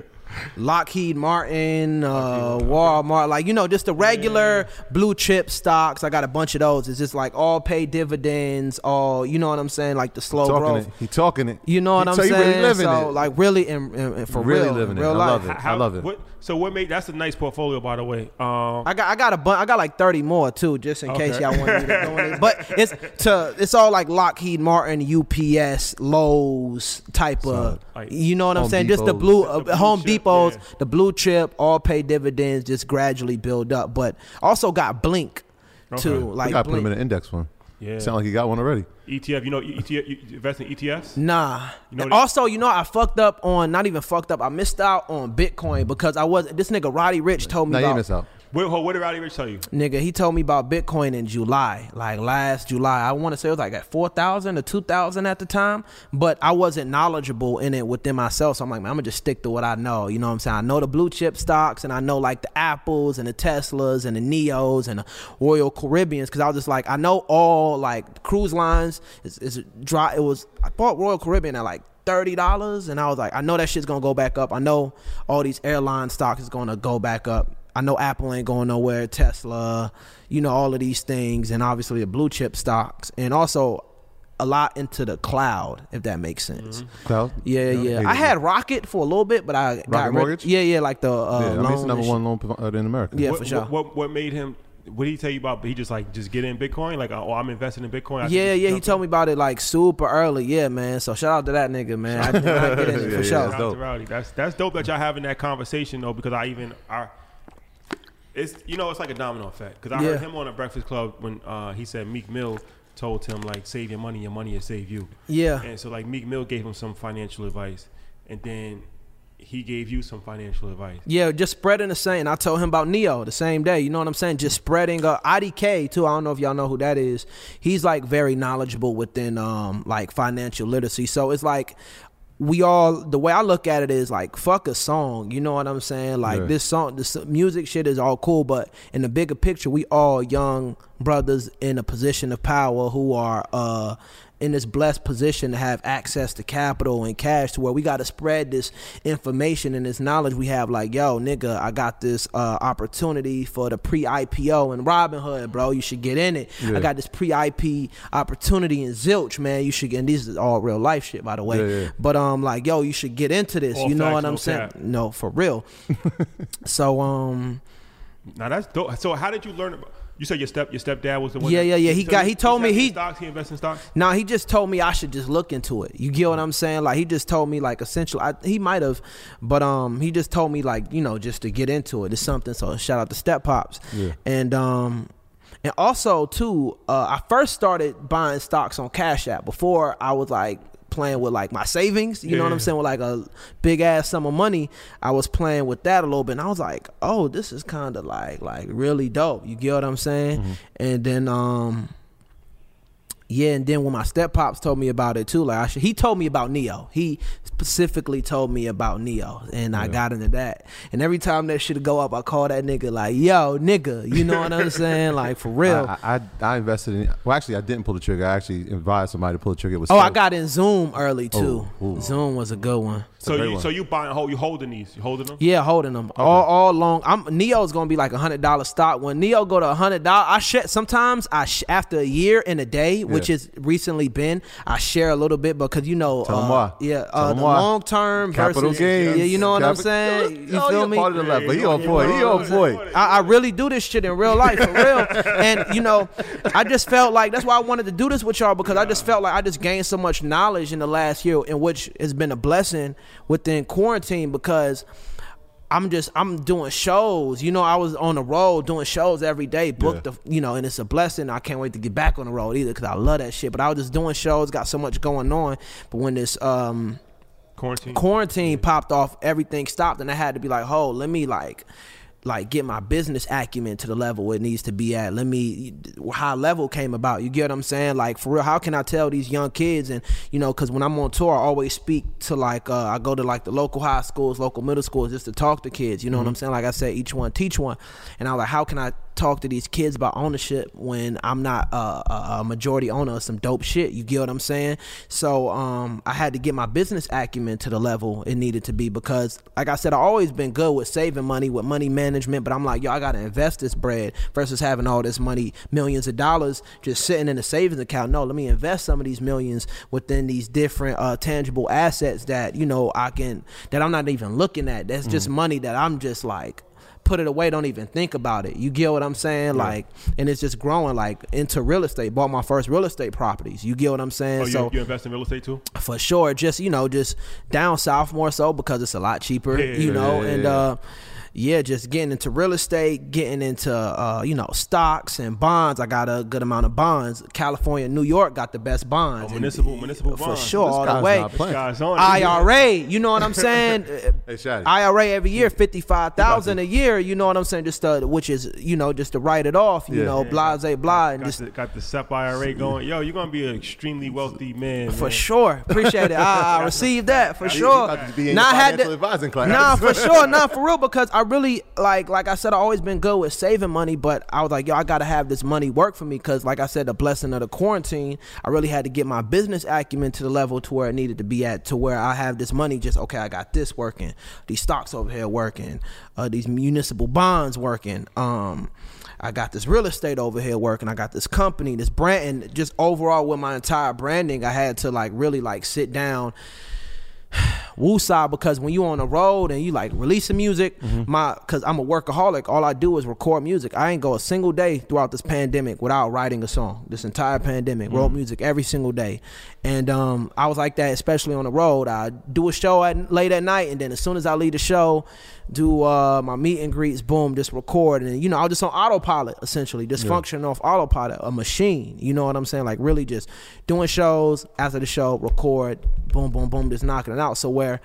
(laughs) Lockheed Martin, uh, Walmart, like you know, just the regular blue chip stocks. I got a bunch of those. It's just like all pay dividends, all you know what I'm saying, like the slow talking growth. it. He talking it. You know what He I'm tell you saying? really living so it. like really, in, in, in- for Really real, living in it. real I love it. I love it. What, so what made that's a nice portfolio, by the way. Um, I got I got a bunch. I got like thirty more too, just in case y'all want me to go in it. But (laughs) it's to it's all like Lockheed Martin, UPS, Lowe's type of. Like You know what I'm Home saying? Just the blue, The uh, blue Home chip, Depots, yeah. the blue chip, all pay dividends, just gradually build up. But also got Blink too. Okay. We Like gotta put him in an index fund. Yeah. Sound like he got one already. ETF, you know, ETF, you invest in ETFs. Nah. You know And also, you know, I fucked up on not even fucked up. I missed out on Bitcoin because I was this nigga Roddy Ricch told me Now you about miss What, did Roddy Ricch tell you? Nigga, he told me about Bitcoin in July, like last July. I want to say it was like at 4,000 or 2,000 at the time, but I wasn't knowledgeable in it within myself. So I'm like, man, I'm going to just stick to what I know. You know what I'm saying? I know the blue chip stocks and I know like the Apples and the Teslas and the NIOs and the Royal Caribbeans because I was just like, I know all like cruise lines is, is dry. It was, I bought Royal Caribbean at like thirty dollars, and I was like, I know that shit's gonna go back up. I know all these airline stocks is gonna go back up. I know Apple ain't going nowhere, Tesla, you know all of these things, and obviously the blue chip stocks, and also a lot into the cloud, if that makes sense. Cloud. Yeah, yeah. Yeah. I had Rocket for a little bit, but I got rid- Mortgage? Yeah, yeah, like the uh, Yeah, I mean, it's number one loan provider in America. Yeah, what, for sure. What, what, what made him? What did he tell you about? He just like just get in Bitcoin. Like, oh, I'm investing in Bitcoin. I Yeah, yeah, he jump told me about it like super early. Yeah, man. So shout out to that nigga, man. I did not get in it Yeah, for yeah, sure. Shout out dope. to Roddy. That's that's dope that y'all having that conversation though, because I even I. It's you know it's like a domino effect because I heard him on a Breakfast Club when uh, he said Meek Mill told him like save your money, your money will save you. Yeah. And so like Meek Mill gave him some financial advice, and then he gave you some financial advice. Yeah, just spreading the same. I told him about NIO the same day. You know what I'm saying? Just spreading. Uh, IDK too. I don't know if y'all know who that is. He's like very knowledgeable within um like financial literacy. So it's like we all the way I look at it is like fuck a song. You know what I'm saying? Like Yeah. this song, this music shit is all cool, but in the bigger picture, we all young brothers in a position of power who are uh in this blessed position to have access to capital and cash to where we got to spread this information and this knowledge we have like yo nigga i got this uh opportunity for the pre-ipo in robinhood bro you should get in it Yeah. i got this pre-ip opportunity in zilch man you should get and these is all real life shit by the way Yeah, yeah. but um like yo you should get into this All you know what i'm saying cap. no for real (laughs) so um Now that's dope. So how did you learn about? You said your step your stepdad was the one. Yeah, that- yeah, yeah. He so got- he told me he- stocks. He invests in stocks. Now he just told me I should just look into it. You get what I'm saying? Like he just told me like essentially I, he might have, but um, he just told me like you know just to get into it. It's something. So shout out to Step Pops. Yeah. And um, and also too, uh, I first started buying stocks on Cash App before I was like playing with like my savings. You know what I'm saying? With like a big ass sum of money, I was playing with that a little bit. And I was like, oh, this is kind of like like really dope. You get what I'm saying? And then um. Yeah, and then when my step pops told me about it too, like I should, he told me about NIO. He specifically told me about NIO, and I got into that. And every time that shit go up, I call that nigga like, "Yo, nigga," you know what I'm (laughs) saying? Like for real. I, I I invested in. Well, actually, I didn't pull the trigger. I actually advised somebody to pull the trigger. It was oh, I got in Zoom early oh, too. Oh. Zoom was a good one. So you one. so you buying hold you holding these you holding them. Yeah, holding them all all long. I'm NIO's gonna be like a hundred dollar stock. When Neo go to a hundred dollar, I share. Sometimes I sh- after a year and a day, which Yeah. is recently been, I share a little bit because you know, uh, why. yeah, uh, the long term Capital versus gains. yeah, you know what I'm Capi- saying. You Oh, feel me? part of the left, but he on point. He on point. I, I really do this shit in real life, for real. (laughs) and you know, I just felt like that's why I wanted to do this with y'all because I just felt like I just gained so much knowledge in the last year, in which has been a blessing within quarantine because. I'm just I'm doing shows. You know, I was on the road doing shows every day, booked Yeah. the you know, and it's a blessing. I can't wait to get back on the road either because I love that shit. But I was just doing shows, got so much going on. But when this um Quarantine. quarantine popped off, everything stopped, and I had to be like, "Oh, let me like." Like get my business acumen to the level it needs to be at. Let me high level came about. You get what I'm saying? Like for real, how can I tell these young kids and you know, because when I'm on tour, I always speak to like uh, I go to like the local high schools, local middle schools, just to talk to kids. You know what I'm saying? Like I said, each one teach one, and I was like, how can I talk to these kids about ownership when I'm not a, a majority owner of some dope shit. You get what I'm saying? So um, I had to get my business acumen to the level it needed to be because, like I said, I've always been good with saving money, with money management. But I'm like, yo, I gotta invest this bread versus having all this money, millions of dollars, just sitting in a savings account. No, let me invest some of these millions within these different uh, tangible assets that you know I can that I'm not even looking at. That's just Mm. money that I'm just like put it away, don't even think about it. You get what I'm saying? Like, and it's just growing like into real estate. Bought my first real estate properties. You get what I'm saying? Oh, you, so you invest in real estate too? for sure, just you know, just down south more so because it's a lot cheaper. Yeah, you know, yeah, and yeah. uh yeah, just getting into real estate, getting into uh, you know stocks and bonds. I got a good amount of bonds. California, New York got the best bonds. Oh, And- municipal- municipal for bonds. sure, This all the way. not. Guys on it. IRA, you know what I'm saying? (laughs) Hey. IRA every year, fifty five thousand (laughs) a year. You know what I'm saying? Just uh, which is you know just to write it off. You Yeah. know, Yeah. blase blah, and Got just the, got the SEP IRA going. Yo, you're gonna be an extremely wealthy man. for man. sure. Appreciate it. I, I (laughs) received that for sure. about to be in Nah, your I had to- advising class. Nah, for sure, nah, for real. Because I really like, like I said, I always been good with saving money, but I was like, yo, I gotta have this money work for me. Because, like I said, the blessing of the quarantine, I really had to get my business acumen to the level to where it needed to be at, to where I have this money. Just okay, I got this working, these stocks over here working, uh, these municipal bonds working. Um, I got this real estate over here working. I got this company, this brand, and just overall with my entire branding, I had to like really like sit down (sighs) woosah because when you on the road and you like releasing music, my because I'm a workaholic, all I do is record music. I ain't go a single day throughout this pandemic without writing a song. This entire pandemic, wrote music every single day, and um, I was like that, especially on the road. I do a show at late at night, and then as soon as I leave the show, do uh, my meet and greets, boom, just record, and you know I was just on autopilot essentially, just functioning off autopilot, a machine. You know what I'm saying? Like really just doing shows after the show, record, boom, boom, boom, just knocking it out. So where,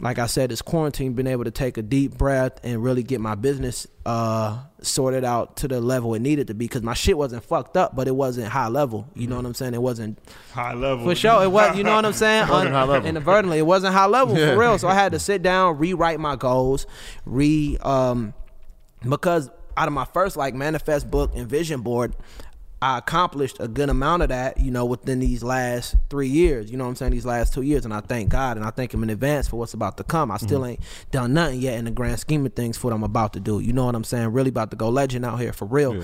like I said, this quarantine, been able to take a deep breath and really get my business uh, sorted out to the level it needed to be, because my shit wasn't fucked up, but it wasn't high level. You know what I'm saying? It wasn't High level. for sure, it was. You know what I'm saying? (laughs) wasn't high level. Inadvertently, it wasn't high level Yeah. for real. So I had to sit down, rewrite my goals, re um, because out of my first like manifest book and vision board, I accomplished a good amount of that, you know, within these last three years. You know what I'm saying? These last two years, and I thank God and I thank Him in advance for what's about to come. I still ain't done nothing yet in the grand scheme of things for what I'm about to do. You know what I'm saying? Really about to go legend out here for real.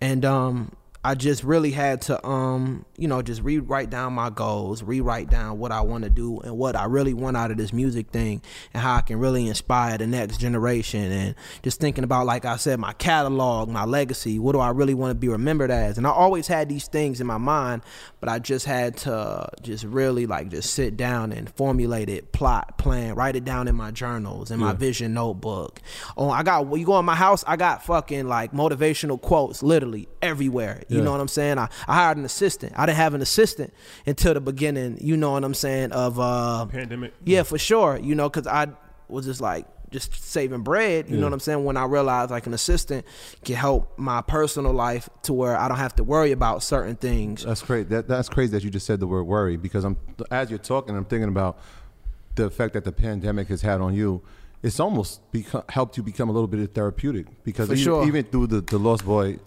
And um, I just really had to, um, you know, just rewrite down my goals, rewrite down what I want to do and what I really want out of this music thing, and how I can really inspire the next generation. And just thinking about, like I said, my catalog, my legacy. What do I really want to be remembered as? And I always had these things in my mind, but I just had to just really like just sit down and formulate it, plot, plan, write it down in my journals, in my vision notebook. Oh, I got when you go in my house, I got fucking like motivational quotes literally everywhere. You Yeah. know what I'm saying? I, I hired an assistant. I didn't have an assistant until the beginning, you know what I'm saying, of uh Pandemic. yeah, for sure. You know, because I was just like just saving bread. You know what I'm saying? When I realized like an assistant can help my personal life to where I don't have to worry about certain things. That's crazy. That, that's crazy that you just said the word worry because I'm as you're talking, I'm thinking about the effect that the pandemic has had on you. It's almost become, helped you become a little bit therapeutic because even, sure. even through the, the Lost Boy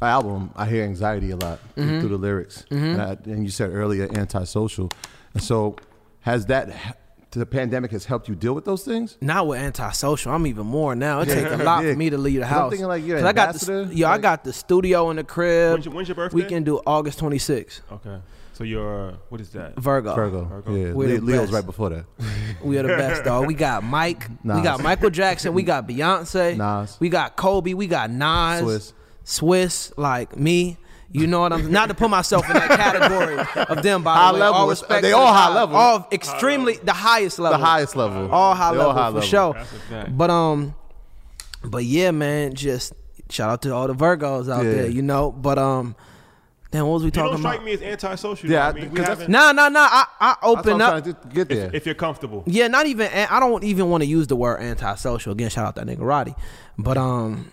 album, I hear anxiety a lot Mm-hmm. through the lyrics. And, I, and you said earlier antisocial, and so has that the pandemic has helped you deal with those things? Not with antisocial. I'm even more now. It takes a (laughs) lot Yeah. for me to leave the 'Cause I'm house. thinking like you're 'Cause I got ambassador, the, yo, I got the studio in the crib. When's your- when's your birthday? We can do August 26th. Okay. So you're what is that? Virgo. Virgo, Virgo. yeah, We're Le- Leo's right before that. (laughs) We are the best, dog. We got Mike. Nas. We got Michael Jackson. We got (laughs) Beyonce. Nas. We got Kobe. We got Nas. Swizz. Swizz, like me. You know what I'm not to put myself in that (laughs) category of them by High the way. level. All respect They all the high level. All extremely the highest level. The highest level, All high They level high for level. sure. That's a fact. But um but yeah, man, just shout out to all the Virgos out Yeah. there, you know. But um then what was we You talking don't strike about? me as antisocial. Yeah, though. I mean, we because that's- haven't. Nah, nah, nah. I, I That's what open I'm up. to get there. if you're comfortable. Yeah, not even. I don't even want to use the word antisocial. Again, shout out that nigga Roddy. But um,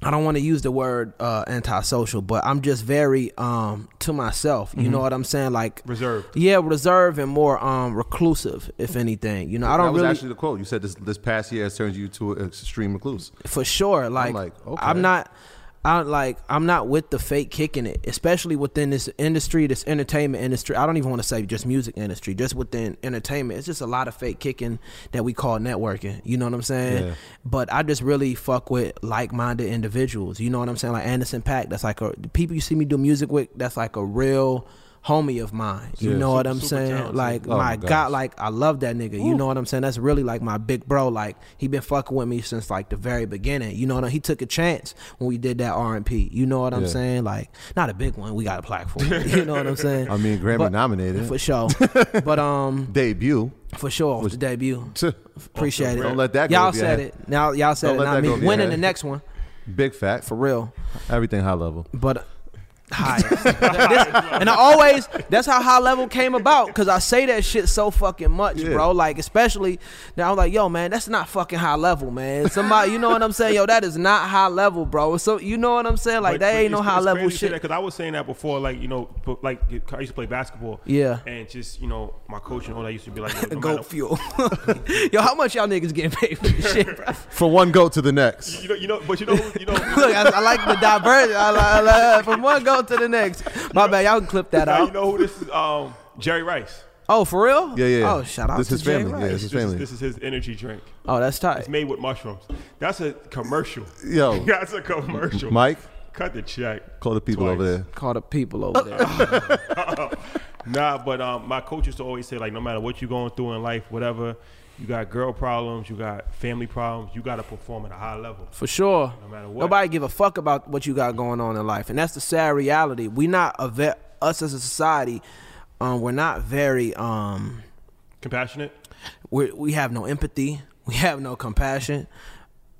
I don't want to use the word uh, antisocial. But I'm just very um to myself. You know what I'm saying? Like Reserved. Yeah, reserved and more um reclusive, if anything. You know, I don't was really actually the quote. You said this this past year has turned you to an extreme recluse. for sure. Like, like, okay. I'm not. I like I'm not with the fake kicking it, especially within this industry, this entertainment industry. I don't even want to say just music industry, just within entertainment. It's just a lot of fake kicking that we call networking. You know what I'm saying? Yeah. But I just really fuck with like-minded individuals. You know what I'm saying? Like Anderson .Paak. That's like a the people you see me do music with. That's like a real homie of mine. You Yeah. know what I'm saying? talented. Like Oh my my gosh. God, like I love that nigga. You know what I'm saying? That's really like my big bro. Like he been fucking with me since like the very beginning. You know what I He took a chance when we did that RNP. You know what I'm Yeah. saying? Like not a big one. We got a plaque for it. (laughs) You know what I'm saying? I mean, Grammy But- nominated. for sure. (laughs) but um, Debut. for sure, off the debut. (laughs) Appreciate it. Don't let that go Y'all said it. Now y'all said Don't it. let Not me. go if you Winning the next one Big fat. for real. Everything high level. but high. (laughs) (laughs) And I always that's how high level came about because I say that shit so fucking much, Yeah. bro. Like especially now, I'm like, yo, man, that's not fucking high level, man. Somebody, you know what I'm saying? Yo, that is not high level, bro. So you know what I'm saying? Like But- that but ain't no high level crazy you say shit. Cause I was saying that before, like you know, like I used to play basketball. Yeah. And just you know, my coach and all that used to be like, yo, no (laughs) Goat matter- fuel. yo, how much y'all niggas getting paid for this shit, bro? From one goat to the next. You know, you know, but you know, you know. Look, I, I like the diversion. I, like- I like- from one go to the next. My bad, y'all can clip that now you out. know who this is? Um, Jerry Rice. Oh, for real? Yeah, yeah. Oh, shout out This to his Jay family. Yeah, Rice. it's his This is, family. this is his energy drink. Oh, that's tight. It's made with mushrooms. That's a commercial. Yo, (laughs) That's a commercial. Mike, cut the check. call the people Twice. over there. Call the people over there. (laughs) Nah, but um, my coach used to always say like, no matter what you're going through in life, whatever, you got girl problems, you got family problems, you got to perform at a high level. For sure. No matter what. Nobody give a fuck about what you got going on in life, and that's the sad reality. We not a ve- us as a society. Um, we're not very. Um, Compassionate. we we have no empathy. We have no compassion.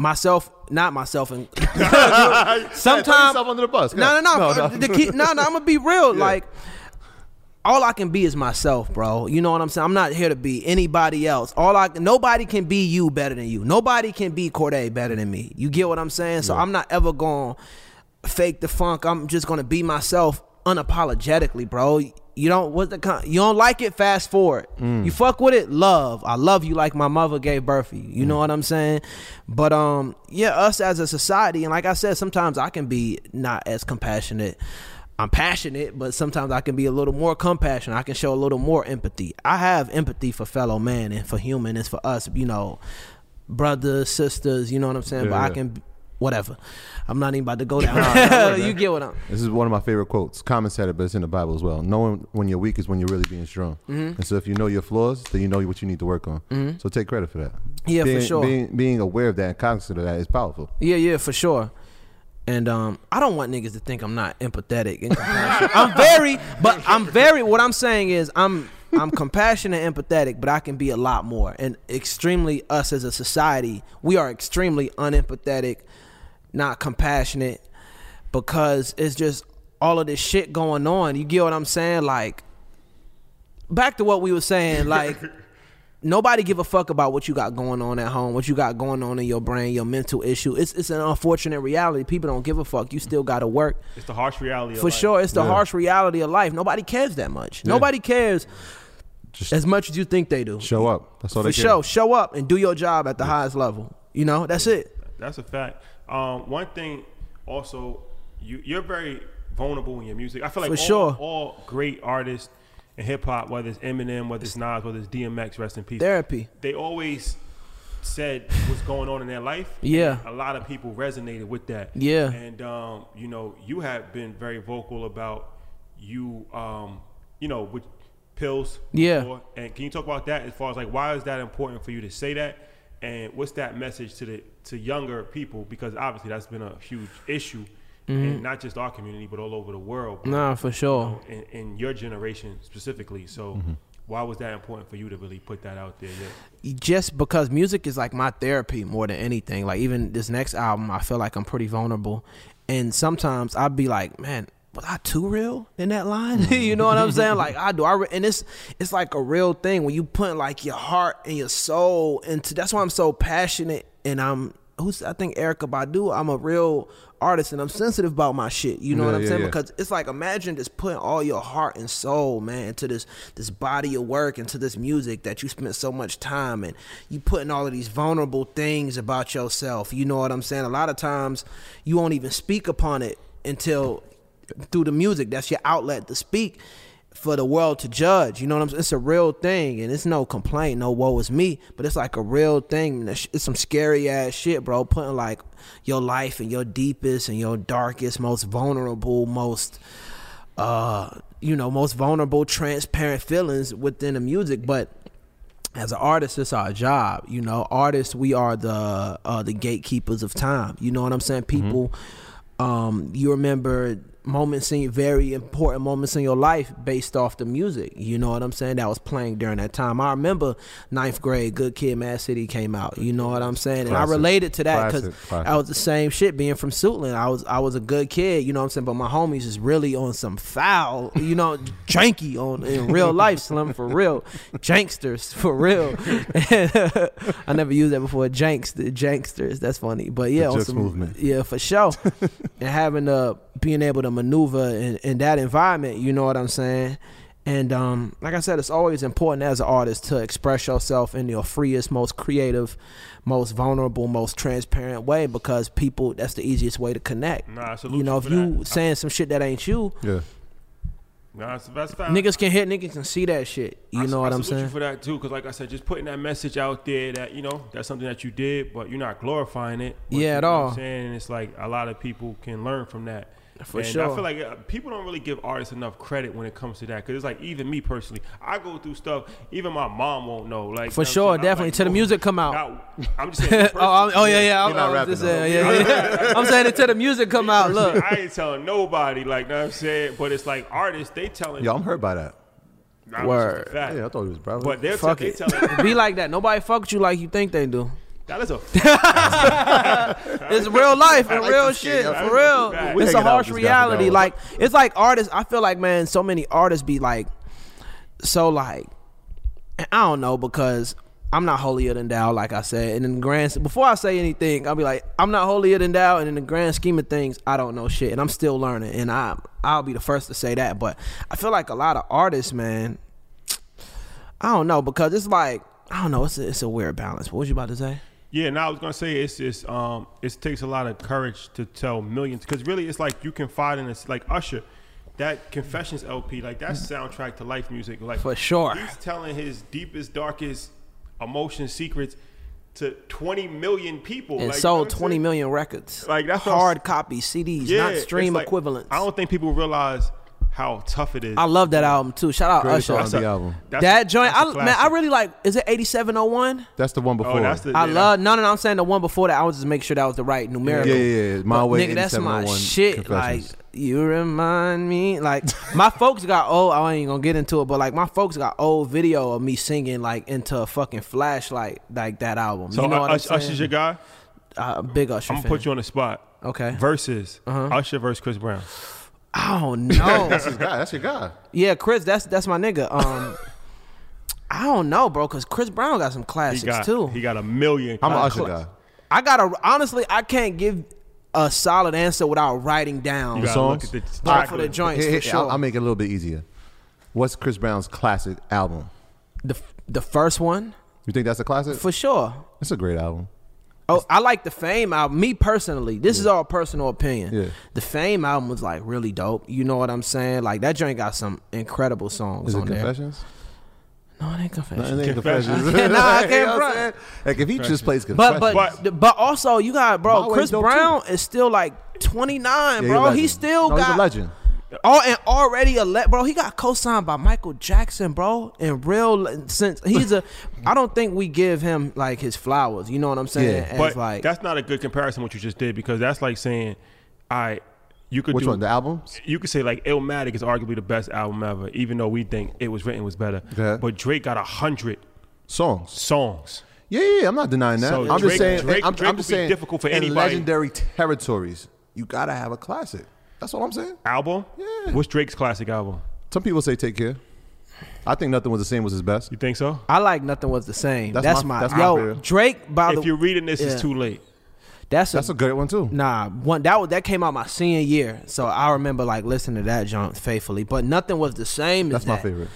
Myself, not myself, and (laughs) sometimes yourself under the bus. Go No, no, no. ahead. Uh, The key, no, no. I'm gonna be real. (laughs) Like, all I can be is myself, bro. You know what I'm saying? I'm not here to be anybody else. All I, nobody can be you better than you. Nobody can be Cordae better than me. You get what I'm saying? So I'm not ever going to fake the funk. I'm just gonna be myself unapologetically, bro. You don't what the con- you don't like it, fast forward. You fuck with it, love. I love you like my mother gave birth to you. You know what I'm saying? But um, yeah, us as a society, and like I said, sometimes I can be not as compassionate. I'm passionate, but sometimes I can be a little more compassionate. I can show a little more empathy. I have empathy for fellow man and for human and for us, you know, brothers, sisters, you know what I'm saying? Yeah, but I can whatever. I'm not even about to go (laughs) down. you get what I'm This is one of my favorite quotes. Common said it, but it's in the Bible as well. Knowing when you're weak is when you're really being strong. Mm-hmm. And so if you know your flaws, then you know what you need to work on. So take credit for that. Yeah, for sure. Being, being aware of that and cognizant of that is powerful. Yeah, yeah, for sure. And um, I don't want niggas to think I'm not empathetic. I'm very, but I'm very. What I'm saying is, I'm I'm compassionate and empathetic, but I can be a lot more. And extremely, us as a society, we are extremely unempathetic, not compassionate, because it's just all of this shit going on. You get what I'm saying? Like, back to what we were saying, like. (laughs) Nobody give a fuck about what you got going on at home, what you got going on in your brain, your mental issue. It's it's an unfortunate reality. People don't give a fuck. You still got to work. It's the harsh reality. Of For life. sure, it's the Yeah. harsh reality of life. Nobody cares that much. Nobody cares Just as much as you think they do. show up. That's all For they care. sure, show up and do your job at the highest level. You know, that's it. That's a fact. Um, one thing, also, you you're very vulnerable in your music. I feel like For all, sure. all great artists in hip hop, whether it's Eminem, whether it's Nas, whether it's DMX, rest in peace. Therapy. They always said what's going on in their life. Yeah. A lot of people resonated with that. Yeah. And um, you know, you have been very vocal about you, um, you know, with pills. Yeah. before. And can you talk about that as far as like why is that important for you to say that? And what's that message to the to younger people? Because obviously that's been a huge issue, in not just our community but all over the world. Mm-hmm. Nah, for sure. In, in your generation specifically. So. Mm-hmm. Why was that important for you to really put that out there? Yeah. just because music is like my therapy more than anything. Like even this next album, I feel like I'm pretty vulnerable, and sometimes I'd be like, man. Was I too real in that line? (laughs) you know what I'm saying? Like I do. I re- and it's it's like a real thing when you put like your heart and your soul into. That's why I'm so passionate and I'm who's I think Erykah Badu. I'm a real artist and I'm sensitive about my shit. You know Yeah, what I'm yeah, saying? yeah. Because it's like imagine just putting all your heart and soul, man, into this this body of work, into this music that you spent so much time and you putting all of these vulnerable things about yourself. You know what I'm saying? A lot of times you won't even speak upon it until through the music. That's your outlet to speak for the world to judge. You know what I'm saying? It's a real thing, and it's no complaint, no woe is me, but it's like a real thing. It's it's some scary ass shit, bro. Putting like your life and your deepest and your darkest, most vulnerable, most uh, you know, most vulnerable, transparent feelings within the music, but as an artist, it's our job. You know, artists, we are the uh, the gatekeepers of time. You know what I'm saying? People, um, you remember moments in very important moments in your life based off the music. You know what I'm saying? That was playing during that time. I remember ninth grade, Good Kid, Mad City came out. You know what I'm saying? And I related to that because. I was the same shit being from Suitland. I was I was a good kid. You know what I'm saying? But my homies is really on some foul. You know, (laughs) janky on in real life, Slim for real, janksters for real. (laughs) I never used that before. Janks, the janksters. That's funny. But yeah, on some movement. yeah, for sure. (laughs) and having uh being able to maneuver in, in that environment, you know what I'm saying? And um, like I said, it's always important as an artist to express yourself in your freest, most creative, most vulnerable, most transparent way because people that's the easiest way to connect. Nah, you know, if you that. saying some shit that ain't you, Yeah. Nah, that's, that's fact. niggas can hit, niggas can see that shit. You I- know I what I'm saying? You for that too, because like I said, just putting that message out there that you know that's something that you did, but you're not glorifying it. Yeah, you at all. I'm saying and it's like a lot of people can learn from that. For and I feel like uh, people don't really give artists enough credit when it comes to that, because it's like even me personally, I go through stuff. Even my mom won't know. Like For you know what I'm sure, saying? I'm definitely. like, Till the music come out." now- I'm just saying. (laughs) oh, I'm- oh yeah, yeah. I'm, not I'm just saying, though. yeah, yeah. (laughs) I'm saying until the music come out. Look, I ain't telling nobody, like, know what I'm saying? But it's like artists, they telling. Yo, I'm hurt by that. Nah, it's just a Word. Yeah, I thought he was brother. But they're fuck they it. telling. (laughs) Be like that. Nobody fuck with you like you think they do. That is a (laughs) It's real life and like real this shit for real. We It's a harsh with this guy for reality. hours. Like it's like artists. I feel like man, so many artists be like, so like, I don't know because I'm not holier than thou, like I said. And in the grand, before I say anything, I'll be like, I'm not holier than thou. And in the grand scheme of things, I don't know shit, and I'm still learning. And I, I'll be the first to say that. But I feel like a lot of artists, man. I don't know because it's like I don't know. It's a, it's a weird balance. What was you about to say? Yeah, now I was gonna say it's just um, it takes a lot of courage to tell millions because really it's like you can confide in this like Usher, that Confessions LP like that's soundtrack to life music like For sure. He's telling his deepest darkest emotion secrets to 20 million people and like, you know sold what I'm 20 saying? million records. Like, that's hard copy CDs, Yeah, not stream like- equivalents. I don't think people realize how tough it is. I love that album too. Shout out Greatest Usher. R&B That's a- album. that's that a- joint, that's a I, man, I really like. Is it 8701? That's the one before. Oh, that's the. I yeah, love. No, no, no. I'm saying the one before that. I was just make sure that was the right numerical. Yeah, yeah, yeah. My But, way. nigga, that's my shit. Like you remind me. Like my (laughs) folks got old. I ain't gonna get into it, but like my folks got old video of me singing like into a fucking flashlight like that album. So you know what I'm Usher, Usher's saying? your guy. uh, big Usher. I'm gonna fan. put you on the spot. Okay. Versus Uh-huh. Usher versus Chris Brown. I don't know. That's his guy. That's your guy. Yeah, Chris, that's that's my nigga. Um, (laughs) I don't know, bro, because Chris Brown got some He classics got too. he got a million. I'm an classics. Usher guy. I gotta honestly, I can't give a solid answer without writing down You The gotta look at the both track of the joints Here- for here, sure. I'll, I'll make it a little bit easier. What's Chris Brown's classic album? the the first one You think that's a classic? for sure. It's a great album. Oh, I like the Fame album. Me personally, this is all personal opinion. Yeah. The Fame album was like really dope. You know what I'm saying? Like that joint got some incredible songs Is it on there. Confessions? No, it ain't confession. No, it ain't Confessions. Confessions. (laughs) (laughs) Nah, I (laughs) You can't know I'm front. saying? Like if he just plays But Confessions. but but, but also you got bro, My Chris dope, Brown is still like 29, Yeah, he a bro. He still No, he's got a legend. Oh, and already a le- bro. He got co-signed by Michael Jackson, bro. In real since he's a, I don't think we give him like his flowers. You know what I'm saying? Yeah. As But like that's not a good comparison what you just did because that's like saying, I you could Which do one? The albums? you could say like Illmatic is arguably the best album ever, even though we think it was written was better. Okay. But Drake got a hundred Songs. songs. Yeah, yeah, yeah, I'm not denying that. So I'm Drake- just saying. Drake- I'm, Drake I'm just saying. difficult for in anybody. legendary territories, you gotta have a classic. That's all I'm saying. Album? Yeah. What's Drake's classic album? Some people say "Take Care." I think nothing was the same was his best. You think so? I like nothing was the same. That's That's, my- my, that's my yo feel. Drake. By if the you're reading this, yeah. it's too late. That's a, That's a good one too. Nah, one that was that came out my senior year, so I remember like listening to that junk faithfully. But nothing was the same. That's as my that. favorite.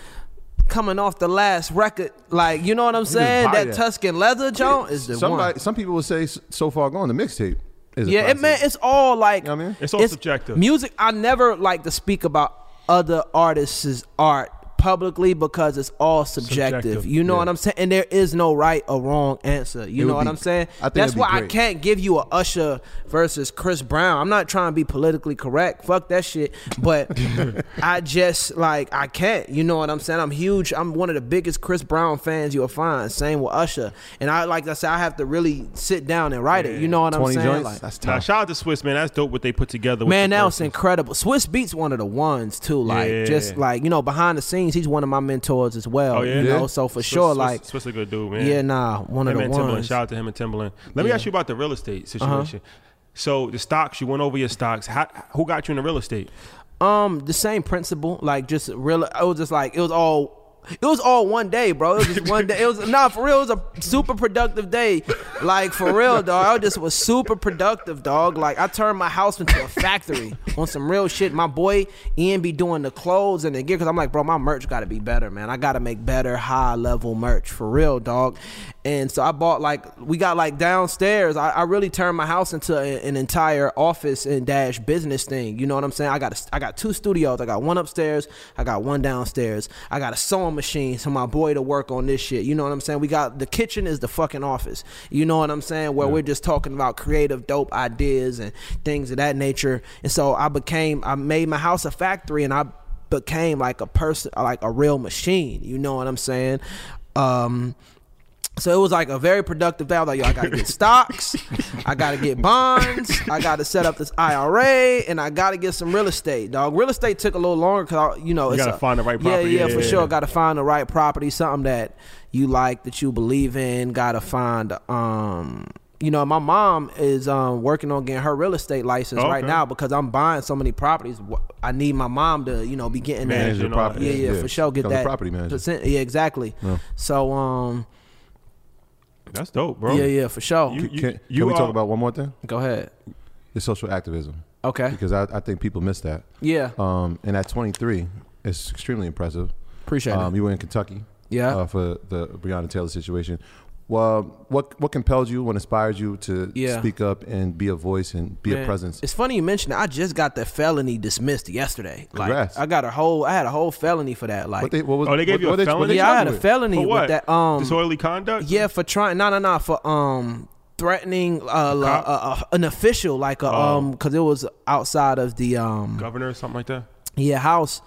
Coming off the last record, like you know what I'm saying? That, that. Tuscan leather junk is the Somebody, one. some people would say so far gone. The mixtape is a Yeah, it classic. man, it's all like You know what I mean? It's all subjective. Music, I never like to speak about other artists' art publicly because it's all subjective. Subjective, You know yeah. what I'm saying? And there is no right or wrong answer. You It know what be- I'm saying? I think That's it'd why I can't give you a Usher versus Chris Brown. I'm not trying to be politically correct. Fuck that shit. But (laughs) I just like I can't. You know what I'm saying? I'm huge. I'm one of the biggest Chris Brown fans you'll find. Same with Usher. And I like I said, I have to really sit down and write it. You know what I'm Twenty saying? joints. Like, That's Nah, tough. shout out to Swizz man. That's dope what they put together. With Man, that was incredible. Swizz Beatz one of the ones too. Like Yeah. just like you know behind the scenes, he's one of my mentors as well. Oh, yeah? You know, so for Swizz- sure, Swizz- like Swizz a good dude, man. yeah, nah, one him of and the Timberland. ones. Shout out to him and Timberland. Let me ask you about the real estate Uh-huh. situation. So the stocks, you went over your stocks. How, who got you into real estate? Um, the same principle, like just real. It was just like it was all. It was all one day, bro. It was just one day. It was nah for real. It was a super productive day, like for real, dog. I just was super productive, dog. Like I turned my house into a factory on some real shit. My boy Ian be doing the clothes and the gear because I'm like, bro, my merch got to be better, man. I got to make better, high level merch for real, dog. And so I bought like we got like downstairs. I, I really turned my house into a- an entire office and dash business thing. You know what I'm saying? I got a, I got two studios. I got one upstairs. I got one downstairs. I got a sewing machine so my boy to work on this shit. You know what I'm saying? We got the kitchen is the fucking office. You know what I'm saying? Where we're just talking about creative, dope ideas and things of that nature. And so I became I made my house a factory and I became like a person like a real machine. You know what I'm saying? Um so it was like a very productive day. I was like, yo, I gotta get stocks, (laughs) I gotta get bonds, I gotta set up this IRA, and I gotta get some real estate, dog. Real estate took a little longer because you know You it's gotta a- find the right yeah, property. Yeah, Yeah, for yeah, sure. yeah. Gotta find the right property, something that you like, that you believe in. Gotta find, um, you know, my mom is um working on getting her real estate license right now because I'm buying so many properties. I need my mom to, you know, be getting that. Manage your and property. Yeah, yeah, Yeah, for sure. Get become a that property manager. percent- Yeah, exactly. Yeah. So, um, That's dope, bro. yeah, yeah, for sure. You- Can, can you we talk about one more thing? Go ahead. The social activism, Okay. because I, I think people miss that. Yeah. Um, and at 23, it's extremely impressive. Appreciate Um, it. you were in Kentucky. Yeah. Uh, for the Breonna Taylor situation. Well, what what compelled you? What inspired you to Yeah. speak up and be a voice and be a presence? It's funny you mentioned that. I just got the felony dismissed yesterday. Like Congrats. I got a whole I had a whole felony for that. Like What they, what was, Oh, they gave what, you a what they- what felony? they Yeah, I had a felony For what? with that um Disorderly conduct. Yeah, for trying no no no for um threatening uh, la- uh, uh, an official like a Oh. um cuz it was outside of the um Governor or something like that. yeah house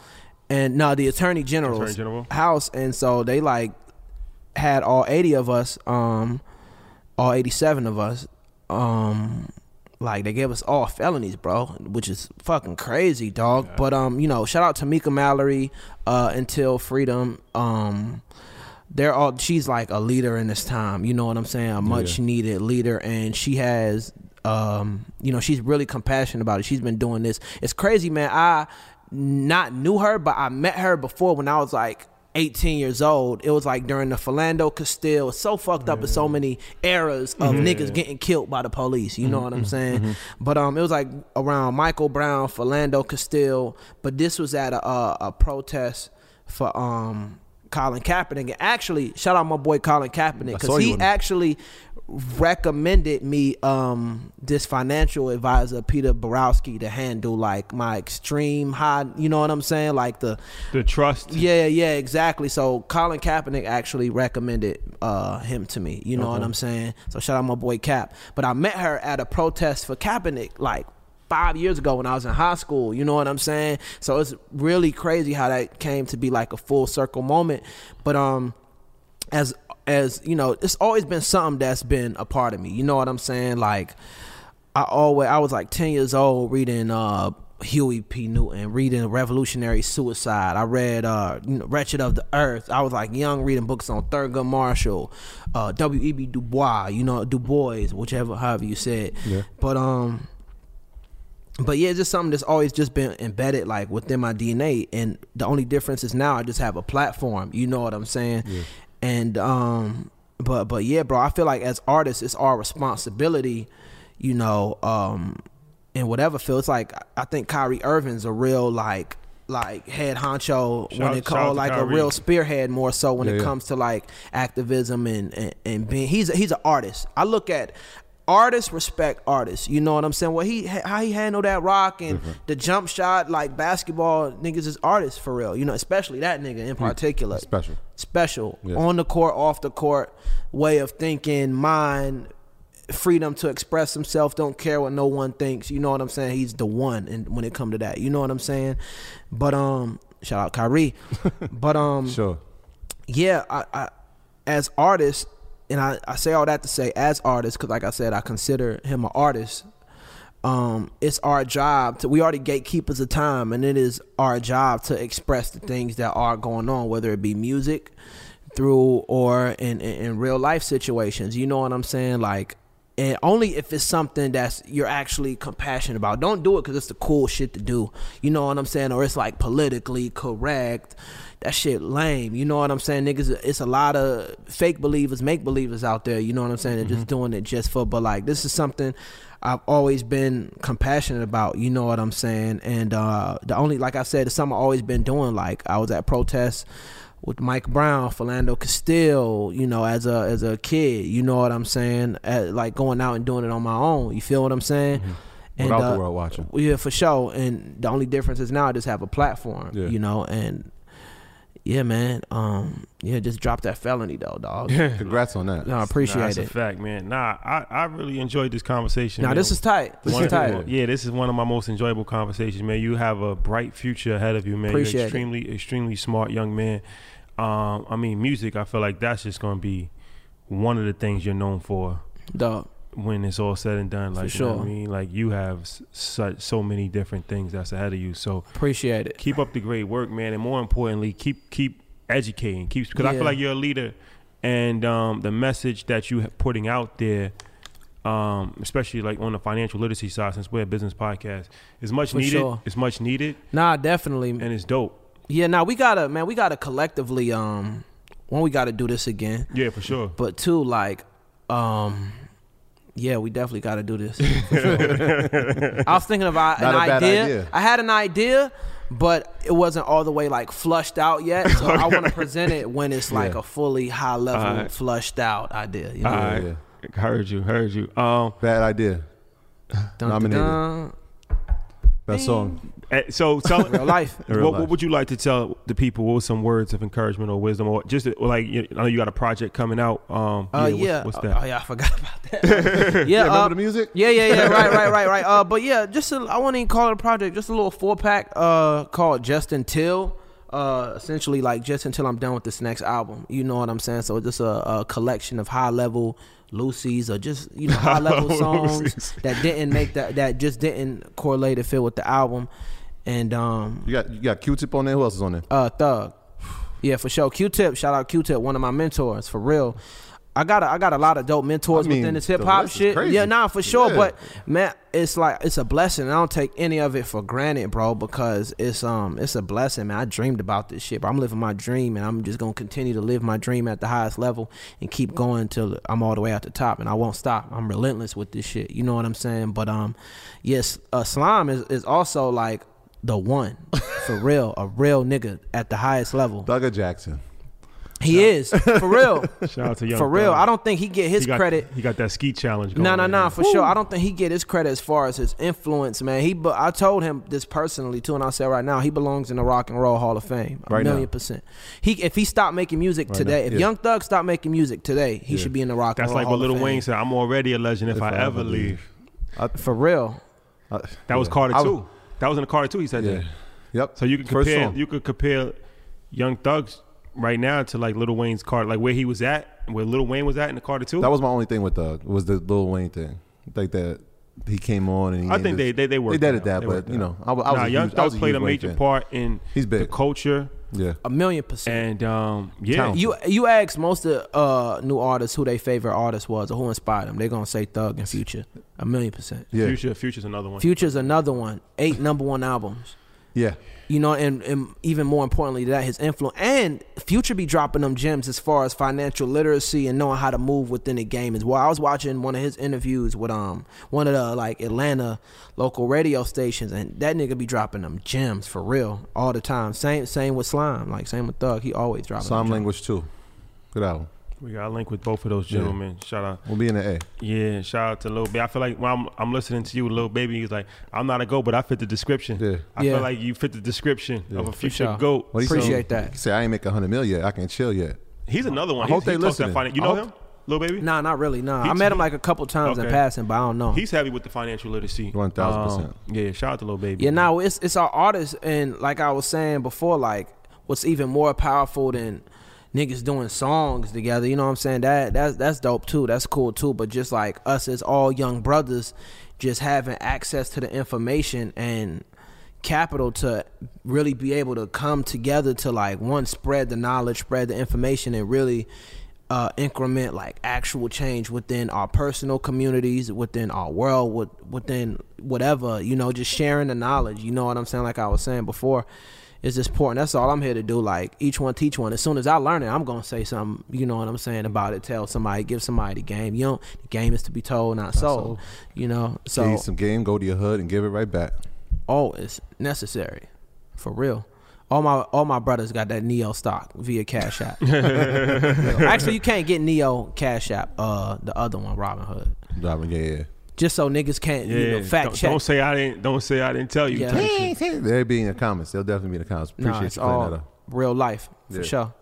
and no the attorney general's Attorney General. house and so they like had all 80 of us um all 87 of us um like they gave us all felonies bro which is fucking crazy dog. But um you know shout out to Mika Mallory uh until freedom um they're all she's like a leader in this time you know what i'm saying? A much needed leader and she has um you know she's really compassionate about it. She's been doing this. It's crazy man. I not knew her but i met her before when i was like 18 years old it was like during the philando castile. It's so fucked up in so many eras of niggas getting killed by the police you know what i'm saying? But um it was like around michael brown philando castile but this was at a, a, a protest for um Colin Kaepernick. And actually, shout out my boy Colin Kaepernick because he actually recommended me um this financial advisor Peter Borowski to handle like my extreme high. You know what I'm saying? Like the The trust. yeah, yeah, exactly. So Colin Kaepernick actually recommended uh, him to me. You know what I'm saying? So shout out my boy Cap. But I met her at a protest for Kaepernick like five years ago when I was in high school. You know what I'm saying? So it's really crazy how that came to be like a full circle moment. But um, as as you know, it's always been something that's been a part of me. You know what I'm saying? Like I always I was like 10 years old reading uh Huey P. Newton, reading Revolutionary Suicide. I read uh you know, Wretched of the Earth. I was like young reading books on Thurgood Marshall, uh W.E.B. Du Bois, you know, Du Bois, whichever however you said. Yeah. But um but yeah, it's just something that's always just been embedded like within my DNA. And the only difference is now I just have a platform. You know what I'm saying? And um, but but yeah, bro, I feel like as artists, it's our responsibility. you know, um, in whatever field. It's like I think Kyrie Irving's a real like like head honcho Shout- when it comes like to a real spearhead more so when Yeah, it yeah. comes to like activism and, and and being he's he's an artist. I look at artists respect artists. You know what I'm saying? Well, he how he handled that rock and the jump shot like basketball niggas is artists for real. You know, especially that nigga in particular Special. special Yes. on the court, off the court, way of thinking, mind, freedom to express himself. Don't care what no one thinks. You know what I'm saying? He's the one, and when it come to that, you know what I'm saying. But um, shout out Kyrie. (laughs) but um, Sure. yeah, I, I as artists, and I, I say all that to say as artists, because like I said, I consider him an artist. Um, it's our job to we are the gatekeepers of time, and it is our job to express the things that are going on, whether it be music, through or in, in, in real life situations. You know what I'm saying? Like, and only if it's something that's you're actually compassionate about. Don't do it because it's the cool shit to do. You know what I'm saying? Or it's like politically correct. That shit lame. You know what I'm saying? Niggas, it's a lot of fake believers, make believers out there. You know what I'm saying? They're just doing it just for, but like, this is something I've always been compassionate about. You know what I'm saying? And uh, the only, like I said, it's something I've always been doing. Like, I was at protests with Mike Brown, Philando Castile, you know, as a as a kid, you know what I'm saying? Uh like going out and doing it on my own. You feel what I'm saying? And, Without uh, the world watching. Yeah, for sure. And the only difference is now I just have a platform, Yeah. you know, and yeah, man. Um, yeah, just drop that felony though, dog. (laughs) Congrats on that. No, I Nah, appreciate that's a it. fact, man. Nah, I, I really enjoyed this conversation. Now man. this is tight. This One is of the tight. yeah, this is one of my most enjoyable conversations, man. You have a bright future ahead of you, man. Appreciate You're it. extremely, extremely smart young man. Um, I mean, music. I feel like that's just gonna be one of the things you're known for Dog. when it's all said and done. Like, For you know what sure. I mean, like you have such so many different things that's ahead of you. So Appreciate it. keep up the great work, man, and more importantly, keep keep educating. Keep because I feel like you're a leader, and um, the message that you're putting out there, um, especially like on the financial literacy side, since we're a business podcast, is much For needed. sure. It's much needed, Nah, definitely. and it's dope. Yeah, now we gotta man, we gotta collectively um one we gotta do this again. Yeah, for sure. But two, like, um, yeah, we definitely got to do this. (laughs) for sure. I was thinking about an a idea. idea. I had an idea, but it wasn't all the way like flushed out yet. So I want to (laughs) present it when it's like Yeah. a fully high level, Alright. flushed out idea. You know? All right, yeah. heard you, heard you. Um, Bad idea. Dun, nominated. dun, Best song. Eh, so tell dun. Real life. In real what, life. what would you like to tell the people? What were some words of encouragement or wisdom, or just like you, I know you got a project coming out. Um, Uh, what's- yeah. what's, Oh, that? Oh, yeah, I forgot about that. (laughs) yeah, Yeah, remember uh, the music? Yeah, yeah, yeah. Right, right, right, right. (laughs) Uh, but yeah, just a, I wouldn't even call it a project. Just a little four pack. Uh, called Just Until. Uh, essentially like just until I'm done with this next album. You know what I'm saying? So just a, a collection of high level Lucy's or just you know (laughs) high level songs that didn't make that that just didn't correlate or fit with the album. And um, You got you got Q-Tip on there. Who else is on there? uh, Thug. Yeah, for sure. Q-Tip, shout out Q-Tip, one of my mentors, for real. I got a, I got a lot of dope mentors I mean, within this hip hop shit. Yeah, nah, for sure. Yeah. But man, it's like it's a blessing. I don't take any of it for granted, bro, because it's um it's a blessing, man. I dreamed about this shit, but I'm living my dream, and I'm just gonna continue to live my dream at the highest level and keep going till I'm all the way at the top, and I won't stop. I'm relentless with this shit. You know what I'm saying? But um, yes, uh, slime is is also like the one for real, a real nigga at the highest level. Thugger Jackson. He is for real, (laughs) Shout out to Young for real. Thug. I don't think he get his he got, credit. He got that ski challenge. No, no, no, now. for sure. I don't think he get his credit as far as his influence, man. He, but I told him this personally too, and I said right now he belongs in the Rock and Roll Hall of Fame, a Right now. million percent. He, if he stopped making music Right today, now, if yeah. Young Thug stopped making music today, he Yeah. should be in the Rock That's and Roll That's like Hall what Little of Wayne said. I'm already a legend if, I, ever leave. For real, Uh, That was yeah. Carter I too. That was in the Carter too. He said Yeah. that. Yep. So you can First compare. song. You could compare Young Thugs right now to like Lil Wayne's Carter, like where he was at, where Lil Wayne was at in the Carter too. That was my only thing with Thug was the Lil Wayne thing. Like that he came on and he I think they they they worked. they did it that. But you know, I, was- I was nah, a Young huge, I was Thug played a Wayne major fan. part in He's the culture, Yeah. a million percent. and um, yeah, Talented. You you ask most of uh new artists who their favorite artist was or who inspired them, they're gonna say Thug and Future, a million percent. Yeah. Future, Future's another one. Future's another one, eight number one albums. Yeah. You know, and, and even more importantly that his influence and Future be dropping them gems as far as financial literacy and knowing how to move within the game as well. I was watching one of his interviews with um one of the like Atlanta local radio stations and that nigga be dropping them gems for real all the time. Same same with Slime, like same with Thug. He always dropping Some them gems. language too. Good album. We got a link with both of those gentlemen. Shout out. We'll be in the A. Yeah, shout out to Lil Baby. I feel like when I'm, I'm listening to you, Lil Baby, he's like, I'm not a goat, but I fit the description. Yeah. I Yeah. feel like you fit the description of a future sure. goat. What he Appreciate say? that. Say I ain't make a hundred mil yet. I can chill yet. He's another one. I hope they he talks that listening. finan- You know hope- him, Lil Baby? Nah, not really. Nah, He- I met him like a couple times in passing, but I don't know. He's heavy with the financial literacy. 1000%. Um, yeah, shout out to Lil Baby. Yeah, now it's it's our artists, and like I was saying before, like what's even more powerful than niggas doing songs together. You know what I'm saying? That that's that's dope too. That's cool too. But just like us as all young brothers, just having access to the information and capital to really be able to come together to like one spread the knowledge, spread the information, and really uh, increment like actual change within our personal communities, within our world, with, within whatever you know, just sharing the knowledge. You know what I'm saying? Like I was saying before, is just important. That's all I'm here to do. Like each one teach one. As soon as I learn it, I'm gonna say something. You know what I'm saying about it. Tell somebody, give somebody the game. You know, the game is to be told, not sold. You know, so Give you some game, go to your hood and give it right back. oh, it's necessary, for real. All my all my brothers got that NIO stock via Cash App. (laughs) Actually, you can't get NIO Cash App. Uh, the other one, Robinhood. Driving, yeah, yeah. Just so niggas can't yeah, you know fact don't, check. don't say I didn't. Don't say I didn't tell you. Yeah. They'll be in the comments. They'll definitely be in the comments. Appreciate nah, it's you clearing that up. real life for Yeah. sure.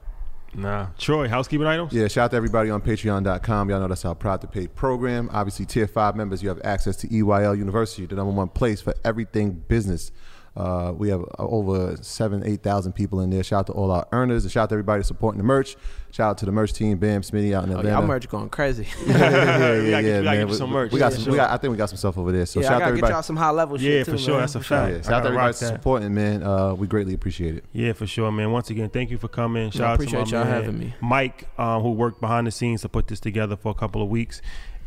Nah, Troy, housekeeping items. Yeah, shout out to everybody on patreon.com. Y'all know that's our proud to pay program. Obviously, tier five members, you have access to EYL University, the number one place for everything business. Uh, we have uh, over seven, eight thousand people in there. Shout out to all our earners and shout out to everybody supporting the merch. Shout out to the merch team, Bam Smitty out in Oh, Atlanta. y'all merch going crazy. (laughs) yeah, yeah, We yeah, gotta yeah, gotta man. get some merch. We got Yeah, some. sure. We got. I think we got some stuff over there. So yeah, I shout out to gotta get y'all some high level shit Yeah, too, for sure. man. That's a For sure. fact. Yeah, I shout out to gotta everybody that. supporting, man. Uh, we greatly appreciate it. Yeah, for sure, man. Once again, thank you for coming. Shout I out to my y'all man, having me. Mike, um, who worked behind the scenes to put this together for a couple of weeks.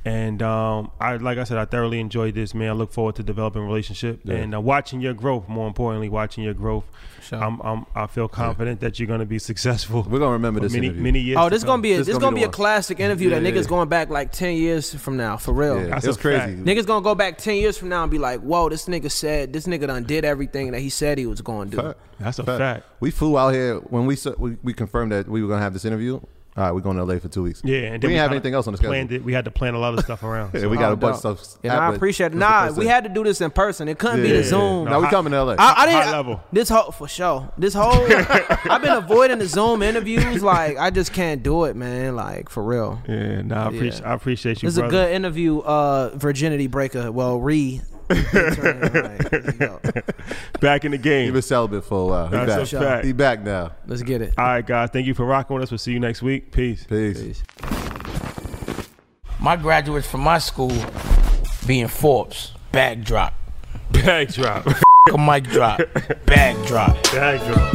And um, I, like I said, I thoroughly enjoyed this, man. I look forward to developing relationship Yeah. and uh, watching your growth. More importantly, watching your growth. sure. I'm, I'm, I feel confident that you're going to be successful. We're gonna remember this many, interview. many years. Oh, this come. gonna be a, This this, gonna gonna be be a classic interview that Yeah, niggas yeah. going back like ten years from now, for real. Yeah, That's crazy. fact. Niggas gonna go back ten years from now and be like, "Whoa, this nigga said this nigga done did everything that he said he was going to do." Fact. That's a fact. We flew out here when we, we confirmed that we were gonna have this interview. All right, we're going to LA for two weeks. Yeah, and we then didn't have anything else on the schedule. Planned it. We had to plan a lot of stuff around. (laughs) Yeah, so- we got Oh, a bunch dope. of stuff. And I appreciate it. The Nah, we had to do this in person. It couldn't be Yeah. the Zoom. Now we High- coming to LA. I, I didn't. High level. This whole for sure. This whole (laughs) I've been avoiding the Zoom interviews. Like I just can't do it, man. Like for real. Yeah, nah, I, appreciate, I appreciate you, This is a good interview. Uh, virginity breaker. Well, re. Like, there you go. (laughs) Back in the He game. been celibate for a while. He That's back. a fact. He back now. Let's get it. All right, guys. Thank you for rocking with us. We'll see you next week. Peace. Peace. Peace. My graduates from my school being Forbes, bag drop. Bag drop. A mic drop, (laughs) bag drop. Bag drop.